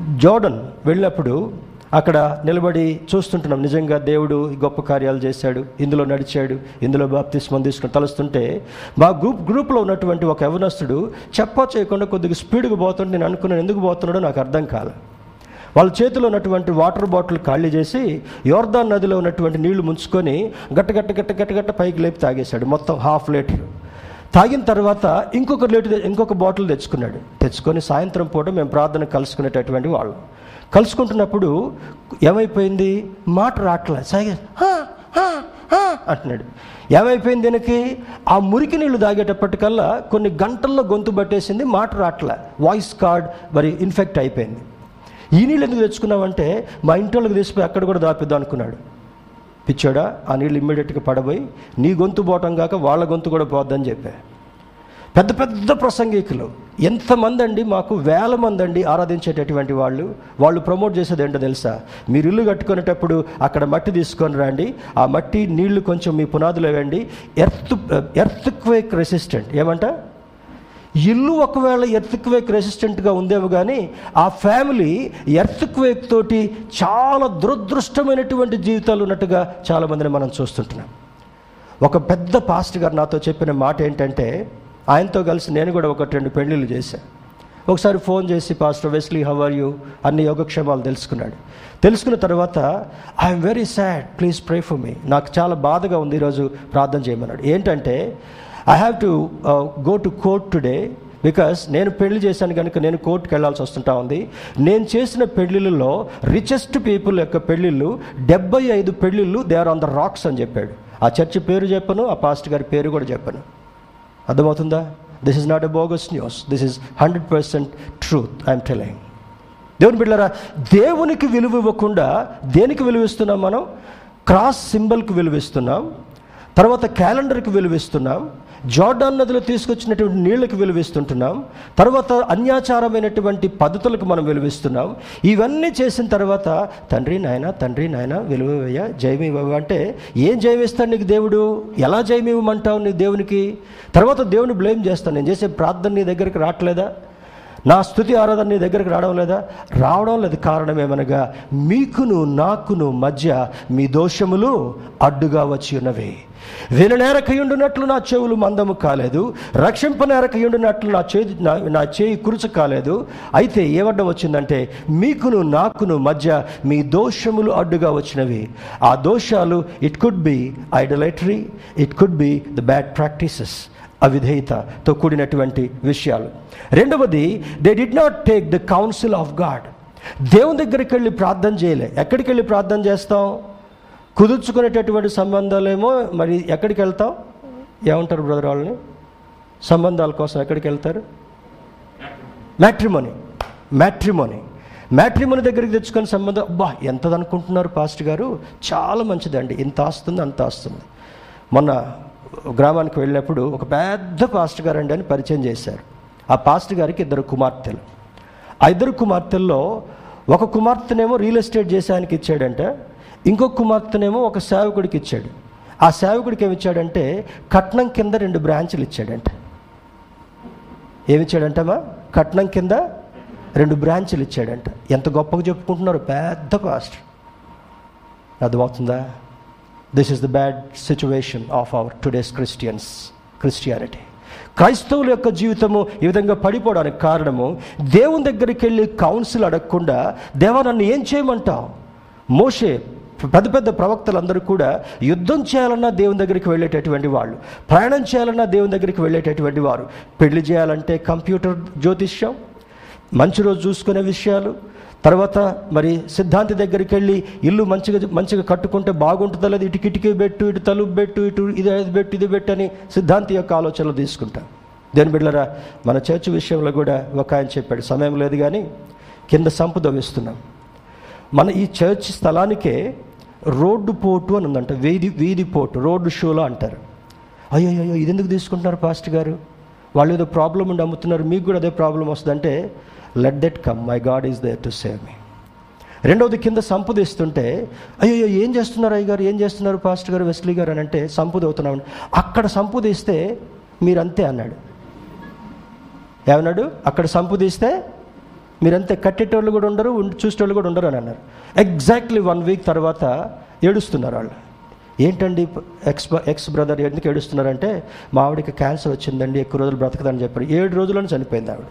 జోర్డన్ వెళ్ళినప్పుడు అక్కడ నిలబడి చూస్తుంటున్నాం. నిజంగా దేవుడు గొప్ప కార్యాలు చేశాడు. ఇందులో నడిచాడు. ఇందులో బాప్తిస్మం తీసుకుని తలుస్తుంటే మా గ్రూప్ గ్రూప్లో ఉన్నటువంటి ఒక యవనస్తుడు చెప్పా చేయకుండా కొద్దిగా స్పీడ్గా పోతుంటే నేను అనుకున్నాను ఎందుకు పోతున్నాడో నాకు అర్థం కాలే. వాళ్ళ చేతిలో ఉన్నటువంటి వాటర్ బాటిల్ ఖాళీ చేసి యోర్దాన్ నదిలో ఉన్నటువంటి నీళ్ళు ముంచుకొని గట్ట గట్ట గట్ట గట్ట గట్ట పైకి లేపి తాగేశాడు. మొత్తం హాఫ్ లీటర్. తాగిన తర్వాత ఇంకొక లేటు ఇంకొక బాటిల్ తెచ్చుకున్నాడు. తెచ్చుకొని సాయంత్రం పూట మేము ప్రార్థన కలుసుకునేటటువంటి వాళ్ళం. కలుసుకుంటున్నప్పుడు ఏమైపోయింది? మాట రాట్లే. సాగే అంటున్నాడు. ఏమైపోయింది దీనికి ఆ మురికి నీళ్ళు తాగేటప్పటికల్లా కొన్ని గంటల్లో గొంతు పట్టేసింది మాట రావట్లే వాయిస్ కార్డ్ మరి ఇన్ఫెక్ట్ అయిపోయింది. ఈ నీళ్ళు ఎందుకు తెచ్చుకున్నామంటే మా ఇంటి వాళ్ళకి తీసిపోయి అక్కడ కూడా దాపిద్దాం అనుకున్నాడు. పిచ్చాడా? ఆ నీళ్ళు ఇమ్మీడియట్గా పడబోయి నీ గొంతు పోవటం కాక వాళ్ళ గొంతు కూడా పోద్దని చెప్పా. పెద్ద పెద్ద ప్రసంగికులు. ఎంతమంది అండి మాకు వేల మంది అండి ఆరాధించేటటువంటి వాళ్ళు. వాళ్ళు ప్రమోట్ చేసేది ఏంటో తెలుసా? మీరు ఇల్లు కట్టుకునేటప్పుడు అక్కడ మట్టి తీసుకొని రండి. ఆ మట్టి నీళ్ళు కొంచెం మీ పునాదులు వేయండి. Earth earthquake resistant. ఏమంట? ఇల్లు ఒకవేళ ఎర్త్క్వేక్ రెసిస్టెంట్గా ఉందేమో కానీ ఆ ఫ్యామిలీ ఎర్త్క్వేక్ తోటి చాలా దురదృష్టమైనటువంటి జీవితాలు ఉన్నట్టుగా చాలామందిని మనం చూస్తుంటున్నాం. ఒక పెద్ద పాస్ట్ గారు నాతో చెప్పిన మాట ఏంటంటే ఆయనతో కలిసి నేను కూడా ఒకటి రెండు పెళ్ళిళ్ళు చేశాను ఒకసారి ఫోన్ చేసి pastor Wesley how are you అన్ని యోగక్షేమాలు తెలుసుకున్నాడు. తెలుసుకున్న తర్వాత I'm very sad please pray for me నాకు చాలా బాధగా ఉంది ఈరోజు ప్రార్థన చేయమన్నాడు. ఏంటంటే I have to go to court today because నేను పెళ్ళి చేశాను కనుక నేను కోర్టుకి వెళ్ళాల్సి వస్తుంటా ఉంది. నేను చేసిన పెళ్ళిళ్ళలో రిచెస్ట్ పీపుల్ యొక్క పెళ్ళిళ్ళు డెబ్బై ఐదు పెళ్ళిళ్ళు they are on the rocks అని చెప్పాడు. ఆ చర్చి పేరు చెప్పను ఆ పాస్ట్ గారి పేరు కూడా చెప్పను. అర్థమవుతుందా? This is not a bogus news this is hundred percent truth I'm telling దేవుని బిడ్డరా దేవునికి విలువ ఇవ్వకుండా దేనికి విలువిస్తున్నాం మనం? క్రాస్ సింబల్కి విలువిస్తున్నాం తర్వాత క్యాలెండర్కి విలువిస్తున్నాం జార్డాన్ నదిలో తీసుకొచ్చినటువంటి నీళ్ళకి విలువిస్తుంటున్నాం. తర్వాత అన్యాచారమైనటువంటి పద్ధతులకు మనం విలువిస్తున్నాం. ఇవన్నీ చేసిన తర్వాత తండ్రి నాయన తండ్రి నాయన విలువయ్య జయమివ్వ అంటే ఏం జయమిస్తాడు నీకు దేవుడు? ఎలా జయమివ్వమంటావు నీ దేవునికి? తర్వాత దేవుని బ్లేమ్ చేస్తాను. నేను చేసే ప్రార్థన నీ దగ్గరికి రావట్లేదా? నా స్థుతి ఆరాధన నీ దగ్గరికి రావడం లేదా? రావడం లేదు. కారణం ఏమనగా మీకును నాకును మధ్య మీ దోషములు అడ్డుగా వచ్చి ఉన్నవి. విననేరకయుండునట్లు నా చెవులు మందము కాలేదు రక్షింపనేరకయుండునట్లు నా చేతి నా- చేయి కురుచు కాలేదు. అయితే ఏమడ్డం వచ్చిందంటే మీకును నాకును మధ్య మీ దోషములు అడ్డుగా వచ్చినవి. ఆ దోషాలు it could be idolatry it could be the bad practices అవిధేయతతో కూడినటువంటి విషయాలు. రెండవది they did not take the counsel of God దేవుని దగ్గరికి వెళ్ళి ప్రార్థన చేయలే. ఎక్కడికి వెళ్ళి ప్రార్థన చేస్తాం? కుదుర్చుకునేటటువంటి సంబంధాలేమో మరి ఎక్కడికి వెళ్తాం ఏమంటారు బ్రదర్ వాళ్ళని? సంబంధాల కోసం ఎక్కడికి వెళ్తారు? మ్యాట్రిమోని. మ్యాట్రిమోని. మ్యాట్రిమోని దగ్గరికి తెచ్చుకొని సంబంధం అబ్బా ఎంతది అనుకుంటున్నారు పాస్ట్ గారు? చాలా మంచిదండి. ఇంత ఆస్తుంది అంత ఆస్తుంది. మొన్న గ్రామానికి వెళ్ళినప్పుడు ఒక పెద్ద పాస్ట్ గారు అండి అని పరిచయం చేశారు. ఆ పాస్ట్ గారికి ఇద్దరు కుమార్తెలు. ఆ ఇద్దరు కుమార్తెల్లో ఒక కుమార్తెనేమో రియల్ ఎస్టేట్ చేసే ఆయనకి ఇచ్చాడంటే. ఇంకొక కుమార్తెనేమో ఒక సేవకుడికి ఇచ్చాడు. ఆ సేవకుడికి ఏమి ఇచ్చాడంటే కట్నం కింద రెండు బ్రాంచులు ఇచ్చాడంట. ఏమిచ్చాడంటమ్మా కట్నం కింద రెండు బ్రాంచులు ఇచ్చాడంట. ఎంత గొప్పగా చెప్పుకుంటున్నారు పెద్ద పాస్టర్. అర్థమవుతుందా? This is the bad situation of our today's Christians Christianity క్రైస్తవుల యొక్క జీవితము ఈ విధంగా పడిపోవడానికి కారణము దేవుని దగ్గరికి వెళ్ళి కౌన్సిల్ అడగకుండా దేవా నన్ను ఏం చేయమంటావు? మోషే పెద్ద పెద్ద ప్రవక్తలందరూ కూడా యుద్ధం చేయాలన్నా దేవుని దగ్గరికి వెళ్ళేటటువంటి వాళ్ళు ప్రయాణం చేయాలన్నా దేవుని దగ్గరికి వెళ్ళేటటువంటి వారు. పెళ్ళి చేయాలంటే కంప్యూటర్ జ్యోతిష్యం మంచి రోజు చూసుకునే విషయాలు తర్వాత మరి సిద్ధాంతి దగ్గరికి వెళ్ళి ఇల్లు మంచిగా మంచిగా కట్టుకుంటే బాగుంటుందో లేదు ఇటు కిటికీ పెట్టు ఇటు తలుపు పెట్టు ఇటు ఇది అది పెట్టు ఇది పెట్టు అని సిద్ధాంతి యొక్క ఆలోచనలు తీసుకుంటాం. దేని బిడ్డరా మన చర్చ్ విషయంలో కూడా ఒక ఆయన చెప్పాడు సమయం లేదు కానీ కింద సంపు దవ్విస్తున్నాం మన ఈ చర్చ్ స్థలానికే రోడ్డు పోటు అని ఉందంట వీధి వీధి పోటు రోడ్డు షోలో అంటారు. అయ్యో అయ్యో ఇది ఎందుకు తీసుకుంటున్నారు పాస్ట్ గారు? వాళ్ళు ఏదో ప్రాబ్లం ఉండి అమ్ముతున్నారు మీకు కూడా అదే ప్రాబ్లం వస్తుందంటే let that come my God is there to save me రెండవది కింద సంపదిస్తుంటే అయ్యో ఏం చేస్తున్నారు అయ్యగారు ఏం చేస్తున్నారు పాస్టర్ గారు వెస్లీ గారు? అని అంటే సంపద అవుతున్నాం అక్కడ సంపదిస్తే మీరంతే అన్నాడు. ఏమన్నాడు? అక్కడ సంపదిస్తే మీరంతే. కట్టేటోళ్ళు కూడా ఉండరు చూసేటోళ్ళు కూడా ఉండరు అని అన్నారు. ఎగ్జాక్ట్లీ వన్ వీక్ తర్వాత ఏడుస్తున్నారు వాళ్ళు. ఏంటండి ఎక్స్ ఎక్స్ బ్రదర్ ఎందుకు ఏడుస్తున్నారంటే మా ఆవిడకి క్యాన్సర్ వచ్చిందండి ఎక్కువ రోజులు బ్రతకదని చెప్పారు. ఏడు రోజులను చనిపోయింది ఆవిడ.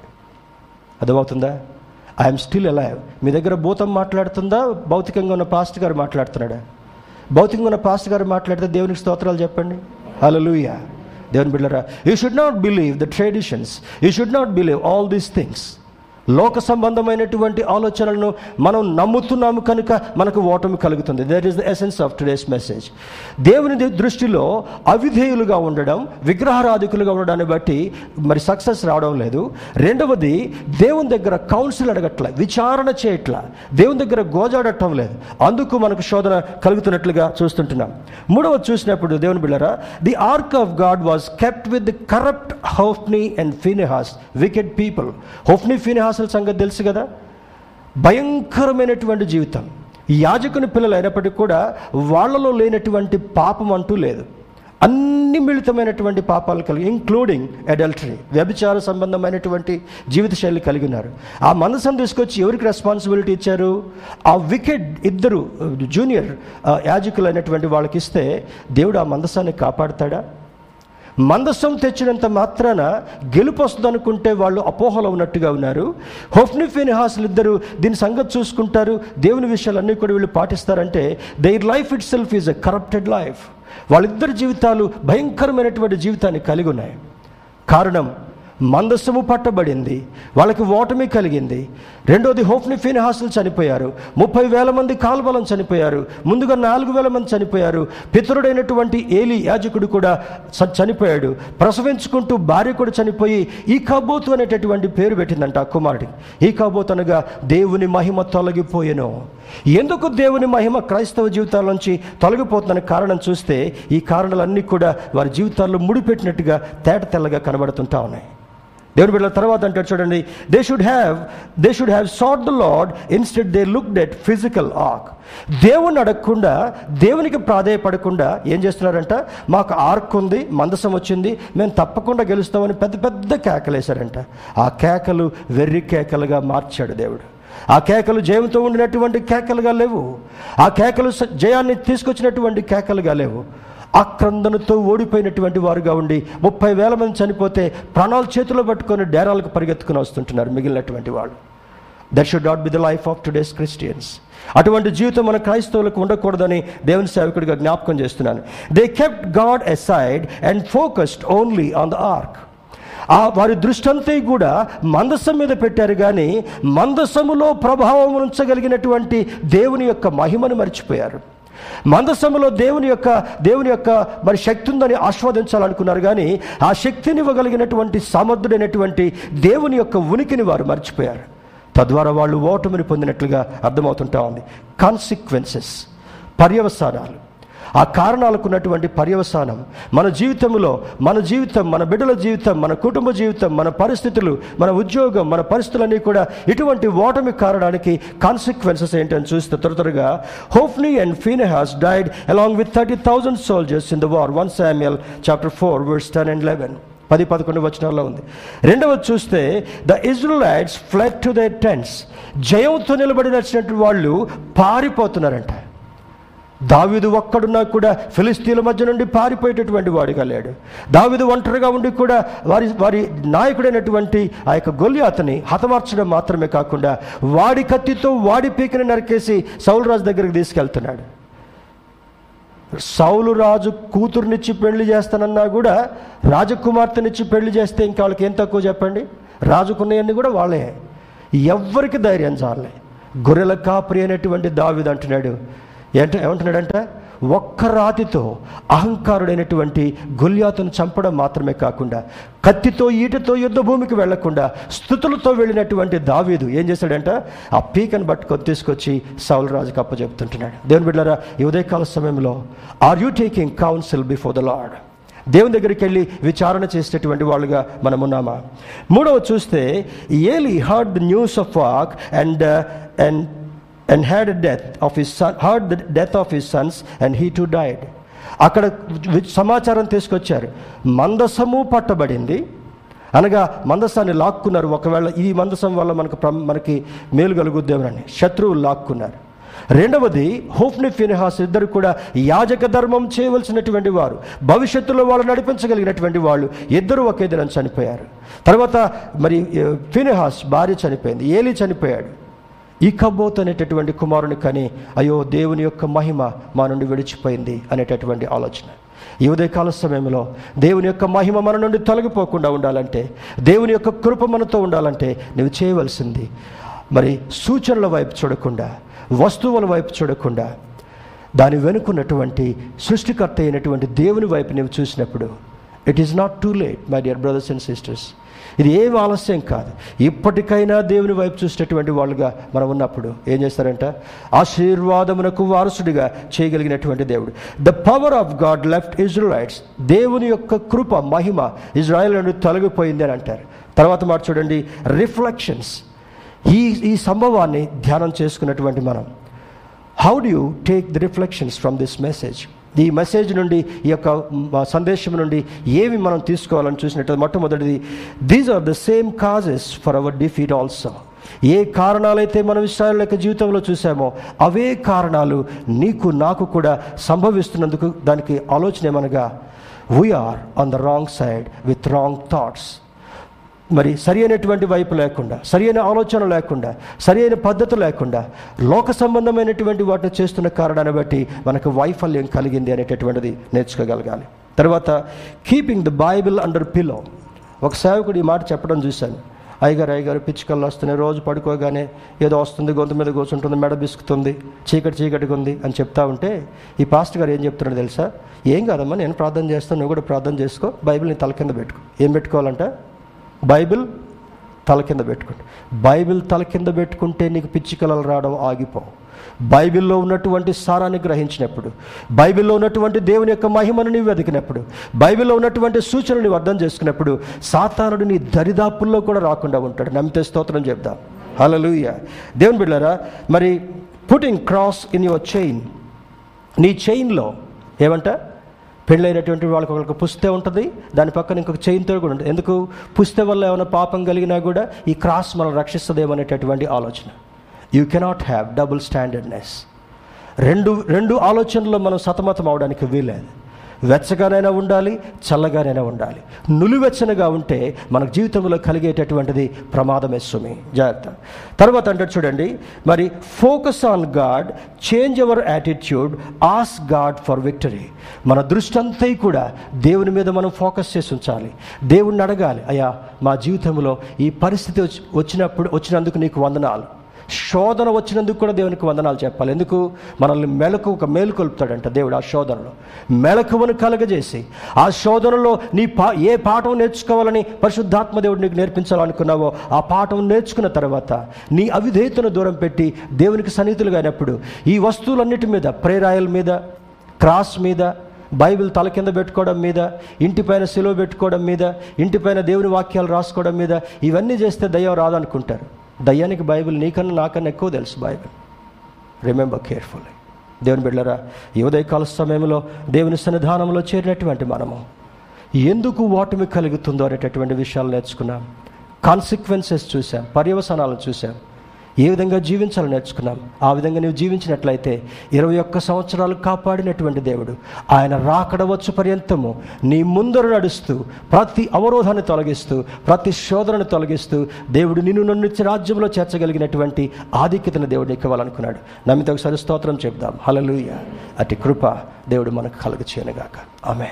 అర్థమవుతుందా? ఐఎమ్ స్టిల్ అలైవ్ మీ దగ్గర భూతం మాట్లాడుతుందా? భౌతికంగా ఉన్న పాస్ట్ గారు మాట్లాడుతున్నాడా? భౌతికంగా ఉన్న పాస్ట్ గారు మాట్లాడితే దేవునికి స్తోత్రాలు చెప్పండి. హలలుయా దేవుని బిడ్డరా you should not believe the traditions you should not believe all these things లోక సంబంధమైనటువంటి ఆలోచనలను మనం నమ్ముతున్నాము కనుక మనకు ఓటమి కలుగుతుంది. That is the essence of today's message దేవుని దృష్టిలో అవిధేయులుగా ఉండడం విగ్రహారాధికులుగా ఉండడాన్ని బట్టి మరి సక్సెస్ రావడం లేదు. రెండవది దేవుని దగ్గర కౌన్సిల్ అడగట్ల విచారణ చేయట్ల దేవుని దగ్గర గోజాడటం లేదు. అందుకు మనకు శోధన కలుగుతున్నట్లుగా చూస్తుంటున్నాం. మూడవ చూసినప్పుడు దేవుని బిళ్ళరా the ark of God was kept with corrupt Hophni and Phinehas wicked people Hophni ఫినిహాసుల సంగతి తెలుసు కదా? భయంకరమైనటువంటి జీవితం. యాజకుని పిల్లలు అయినప్పటికీ కూడా వాళ్ళలో లేనటువంటి పాపం అంటూ లేదు. అన్ని మిళితమైనటువంటి పాపాలు కలిగి ఇంక్లూడింగ్ అడల్టరీ వ్యభిచార సంబంధమైనటువంటి జీవిత శైలి కలిగి ఉన్నారు. ఆ మనసును తీసుకొచ్చి ఎవరికి రెస్పాన్సిబిలిటీ ఇచ్చారు? ఆ వికెట్ ఇద్దరు జూనియర్ యాజకులు అయినటువంటి వాళ్ళకి ఇస్తే దేవుడు ఆ మందసాన్ని కాపాడతాడా? మందస్సం తెచ్చినంత మాత్రాన గెలుపు వస్తుంది అనుకుంటే వాళ్ళు అపోహలో ఉన్నట్టుగా ఉన్నారు. హోఫ్ని ఫినిహాసులు ఇద్దరు దీని సంగతి చూసుకుంటారు. దేవుని విషయాలన్నీ కూడా వీళ్ళు పాటిస్తారంటే their life itself is a corrupted life వాళ్ళిద్దరి జీవితాలు భయంకరమైనటువంటి జీవితాన్ని కలిగి ఉన్నాయి. కారణం మందస్సము పట్టబడింది. వాళ్ళకి ఓటమి కలిగింది. రెండోది హోఫ్ని ఫిన్హాసులు చనిపోయారు. ముప్పై వేల మంది కాల్బలం చనిపోయారు. ముందుగా నాలుగు వేల మంది చనిపోయారు. పితరుడైనటువంటి ఏలి యాజకుడు కూడా చ- చనిపోయాడు. ప్రసవించుకుంటూ భార్య కూడా చనిపోయి ఈ కాబోతు అనేటటువంటి పేరు పెట్టిందంట ఆ కుమారుడి ఈ కాబోతు అనగా దేవుని మహిమ తొలగిపోయేను. ఎందుకు దేవుని మహిమ క్రైస్తవ జీవితాల నుంచి తొలగిపోతుందనే కారణం చూస్తే ఈ కారణాలన్నీ కూడా వారి జీవితాల్లో ముడిపెట్టినట్టుగా తేట తెల్లగా కనబడుతుంటా ఉన్నాయి. దేవుని బిడ్డల తర్వాత అంటాడు చూడండి they should have they should have sought the Lord instead they look that physical ark దేవుని అడగకుండా దేవునికి ప్రాధేయపడకుండా ఏం చేస్తున్నారంట? మాకు ఆర్క్ ఉంది మందసం వచ్చింది మేము తప్పకుండా గెలుస్తామని పెద్ద పెద్ద కేకలేశారంట ఆ కేకలు వెర్రి కేకలుగా మార్చాడు దేవుడు. ఆ కేకలు జయంతో ఉండినటువంటి కేకలుగా లేవు. ఆ కేకలు జయాన్ని తీసుకొచ్చినటువంటి కేకలుగా లేవు. ఆక్రందనతో ఓడిపోయినటువంటి వారుగా ఉండి ముప్పై వేల మంది చనిపోతే ప్రాణాలు చేతిలో పట్టుకొని డేరాలకు పరిగెత్తుకుని వస్తుంటున్నారు మిగిలినటువంటి వాళ్ళు. That should not be the life of today's Christians అటువంటి జీవితం మన క్రైస్తవులకు ఉండకూడదని దేవుని సేవకుడిగా జ్ఞాపకం చేస్తున్నాను. They kept God aside and focused only on the ark ఆ వారి దృష్టి అంతా కూడా మందసం మీద పెట్టారు కానీ మందసములో ప్రభావం ఉంచగలిగినటువంటి దేవుని యొక్క మహిమను మర్చిపోయారు. మందసములో దేవుని యొక్క దేవుని యొక్క మరి శక్తి ఉందని ఆస్వాదించాలనుకున్నారు కానీ ఆ శక్తిని ఇవ్వగలిగినటువంటి సమర్థుడైనటువంటి దేవుని యొక్క ఉనికిని వారు మర్చిపోయారు. తద్వారా వాళ్ళు ఓటమిని పొందినట్లుగా అర్థమవుతుంటా ఉంది. కాన్సిక్వెన్సెస్ పర్యవసానాలు. ఆ కారణాలకు ఉన్నటువంటి పర్యవసానం. మన జీవితంలో మన జీవితం మన బిడ్డల జీవితం మన కుటుంబ జీవితం మన పరిస్థితులు మన ఉద్యోగం మన పరిస్థితులన్నీ కూడా ఇటువంటి ఓటమి కారణానికి కాన్సిక్వెన్సెస్ ఏంటని చూస్తే త్వర త్వరగా Hophni and Phinehas died along with thirty thousand soldiers in the war one Samuel chapter four verse ten and eleven పది పదకొండు వచనాల్లో ఉంది. రెండవది చూస్తే the Israelites fled to the tents జయంతో నిలబడినటువంటి వాళ్ళు పారిపోతున్నారంట. దావిదు ఒక్కడున్నా కూడా ఫిలిస్తీన్ల మధ్య నుండి పారిపోయేటటువంటి వాడిగా లేడు. దావిదు ఒంటరిగా ఉండి కూడా వారి వారి నాయకుడైనటువంటి ఆ యొక్క గొల్యాతని హతమార్చడం మాత్రమే కాకుండా వాడి కత్తితో వాడి పీకని నరికేసి సౌలరాజు దగ్గరికి తీసుకెళ్తున్నాడు. సౌలు రాజు కూతురునిచ్చి పెళ్ళి చేస్తానన్నా కూడా రాజకుమార్తెనిచ్చి పెళ్ళి చేస్తే ఇంకా వాళ్ళకి ఏం తక్కువ చెప్పండి? రాజుకున్నవన్నీ కూడా వాళ్ళే. ఎవ్వరికి ధైర్యం చాలే గొర్రెల కాపరి అనేటువంటి దావిదంటున్నాడు అంటున్నాడు. ఏంట ఏమంటున్నాడంట? ఒక్క రాతితో అహంకారుడైనటువంటి గుల్యాతును చంపడం మాత్రమే కాకుండా కత్తితో ఈటతో యుద్ధ భూమికి వెళ్ళకుండా స్థుతులతో వెళ్ళినటువంటి దావీదు ఏం చేశాడంట? ఆ పీకను పట్టుకొని తీసుకొచ్చి సౌల్ రాజుకి అప్పచెప్తుంటున్నాడు. దేవుని బిడ్డారా ఈ ఉదయకాల సమయంలో are you taking counsel before the Lord దేవుని దగ్గరికి వెళ్ళి విచారణ చేసేటటువంటి వాళ్ళుగా మనం ఉన్నామా? మూడవ చూస్తే Eli heard the news of walk and and and had death of his son heard the death of his sons and he too died అక్కడ సమాచారం తీసుకొచ్చారు. మందసము పట్టబడింది. అనగా మందసాన్ని లాక్కున్నారు. ఒకవేళ ఈ మందసం వల్ల మనకు మనకి మేలు కలుగుద్దేమని శత్రువులు లాక్కున్నారు. రెండవది హోఫ్ని ఫినిహాస్ ఇద్దరు కూడా యాజక ధర్మం చేయవలసినటువంటి వారు భవిష్యత్తులో వాళ్ళు నడిపించగలిగినటువంటి వాళ్ళు ఇద్దరు ఒకే దినం చనిపోయారు. తర్వాత మరి ఫినిహాస్ భార్య చనిపోయింది. ఏలి చనిపోయాడు. ఈ కబోత్ అనేటటువంటి కుమారుని కానీ అయ్యో దేవుని యొక్క మహిమ మా నుండి విడిచిపోయింది అనేటటువంటి ఆలోచన. ఈ ఉదయకాల సమయంలో దేవుని యొక్క మహిమ మన నుండి తొలగిపోకుండా ఉండాలంటే దేవుని యొక్క కృప మనతో ఉండాలంటే నువ్వు చేయవలసింది మరి సూచనల వైపు చూడకుండా వస్తువుల వైపు చూడకుండా దాని వెనుకున్నటువంటి సృష్టికర్త అయినటువంటి దేవుని వైపు నువ్వు చూసినప్పుడు it is not too late my dear brothers and sisters ఇది ఏ ఆలస్యం కాదు. ఇప్పటికైనా దేవుని వైపు చూసినటువంటి వాళ్ళుగా మనం ఉన్నప్పుడు ఏం చేస్తారంట? ఆశీర్వాదమునకు వారసుడిగా చేయగలిగినటువంటి దేవుడు. The power of God left Israels దేవుని యొక్క కృప మహిమ ఇజ్రాయల్ నుండి తొలగిపోయింది అని అంటారు. తర్వాత మాట చూడండి. రిఫ్లెక్షన్స్ ఈ ఈ సంభవాన్ని ధ్యానం చేసుకున్నటువంటి మనం. How do you take the reflections from this message ఈ మెసేజ్ నుండి ఈ యొక్క సందేశం నుండి ఏమి మనం తీసుకోవాలని చూసినట్టు మొట్టమొదటిది these are the same causes for our defeat also ఏ కారణాలైతే మనం ఇస్రాయల్ యొక్క జీవితంలో చూసామో అవే కారణాలు నీకు నాకు కూడా సంభవిస్తున్నందుకు దానికి ఆలోచన ఏమనగా we are on the wrong side with wrong thoughts మరి సరి అయినటువంటి వైపు లేకుండా సరి అయిన ఆలోచన లేకుండా సరి అయిన పద్ధతి లేకుండా లోక సంబంధమైనటువంటి వాటిని చేస్తున్న కారణాన్ని బట్టి మనకు వైఫల్యం కలిగింది అనేటటువంటిది నేర్చుకోగలగాలి. తర్వాత keeping the Bible under pillow ఒక సేవకుడు ఈ మాట చెప్పడం చూశాను. అయ్యగారు అయ్యగారు పిచ్చుకల్లు వస్తున్నాయి రోజు పడుకోగానే ఏదో వస్తుంది గొంతు మీద కూర్చుంటుంది మెడ బిసుకుతుంది చీకటి చీకటిగా ఉంది అని చెప్తా ఉంటే ఈ పాస్టర్ గారు ఏం చెప్తున్నాడు తెలుసా? ఏం కాదమ్మా నేను ప్రార్థన చేస్తాను నువ్వు కూడా ప్రార్థన చేసుకో బైబిల్ని తల కింద పెట్టుకో. ఏం పెట్టుకోవాలంటే? బైబిల్ తల కింద పెట్టుకోండి బైబిల్ తల కింద పెట్టుకుంటే నీకు పిచ్చి కలలు రావడం ఆగిపోవు బైబిల్లో ఉన్నటువంటి సారాన్ని గ్రహించినప్పుడు బైబిల్లో ఉన్నటువంటి దేవుని యొక్క మహిమను నీవు వెతికినప్పుడు బైబిల్లో ఉన్నటువంటి సూచనలు నీవు అర్థం చేసుకున్నప్పుడు సాతానుడు నీ దరిదాపుల్లో కూడా రాకుండా ఉంటాడు. నమ్మితే స్తోత్రం చెప్దాం. హలలుయ దేవుని బిడ్డారా మరి putting cross in your chain. నీ చైన్లో ఏమంట? పెళ్ళైనటువంటి వాళ్ళకి ఒకరికి పుస్తే ఉంటుంది దాని పక్కన ఇంకొక చైన్తో కూడా ఉంటుంది. ఎందుకు? పుస్తే వల్ల ఏమైనా పాపం కలిగినా కూడా ఈ క్రాస్ మనం రక్షిస్తుందేమనేటటువంటి ఆలోచన. You cannot have double standardness రెండు రెండు ఆలోచనలో మనం సతమతం అవడానికి వీలేదు వెచ్చగానైనా ఉండాలి చల్లగానైనా ఉండాలి. నులివెచ్చనగా ఉంటే మనకు జీవితంలో కలిగేటటువంటిది ప్రమాదమే సుమి. జాగ్రత్త. తర్వాత అంటే చూడండి మరి focus on God change our attitude as God for victory మన దృష్టి అంతా కూడా దేవుని మీద మనం ఫోకస్ చేసి ఉంచాలి. దేవుణ్ణి అడగాలి అయ్యా మా జీవితంలో ఈ పరిస్థితి వచ్చి వచ్చినప్పుడు వచ్చినందుకు నీకు వందనాలు. శోధన వచ్చినందుకు కూడా దేవునికి వందనాలు చెప్పాలి. ఎందుకు? మనల్ని మెలకు ఒక మేలు కొలుపుతాడంట దేవుడు ఆ శోధనలో. మెలకువను కలగజేసి ఆ శోధనలో నీ పా ఏ పాఠం నేర్చుకోవాలని పరిశుద్ధాత్మ దేవుడు నీకు నేర్పించాలనుకున్నావో ఆ పాఠం నేర్చుకున్న తర్వాత నీ అవిధేయతను దూరం పెట్టి దేవునికి సన్నిహితులుగా అయినప్పుడు ఈ వస్తువులన్నిటి మీద ప్రేరాయల మీద క్రాస్ మీద బైబిల్ తల కింద పెట్టుకోవడం మీద ఇంటిపైన సెలవు పెట్టుకోవడం మీద ఇంటిపైన దేవుని వాక్యాలు రాసుకోవడం మీద ఇవన్నీ చేస్తే దయ్యం రాదనుకుంటారు. దయ్యానికి బైబిల్ నీకన్నా నాకన్నా ఎక్కువ తెలుసు బైబిల్. రిమెంబర్ కేర్ఫుల్లీ దేవుని బిడ్డలరా ఈ ఉదయకాల సమయంలో దేవుని సన్నిధానంలో చేరినటువంటి మనము ఎందుకు ఓటమి కలుగుతుందో అనేటటువంటి విషయాలు నేర్చుకున్నాం. కాన్సిక్వెన్సెస్ చూసాం పర్యవసానాలు చూసాం ఏ విధంగా జీవించాలని నేర్చుకున్నాం. ఆ విధంగా నువ్వు జీవించినట్లయితే ఇరవై ఒక్క సంవత్సరాలు కాపాడినటువంటి దేవుడు. ఆయన రాకడ వచ్చు పర్యంతము నీ ముందర నడుస్తూ ప్రతి అవరోధాన్ని తొలగిస్తూ ప్రతి శోధనను తొలగిస్తూ దేవుడు నిన్ను నన్ను రాజ్యంలో చేర్చగలిగినటువంటి ఆధిక్యతను దేవుడు ఇవ్వాలనుకున్నాడు. నమ్మితే ఒకసారి స్తోత్రం చెప్దాం. హలలుయ అటు కృప దేవుడు మనకు కలుగు చేయనుగాక ఆమె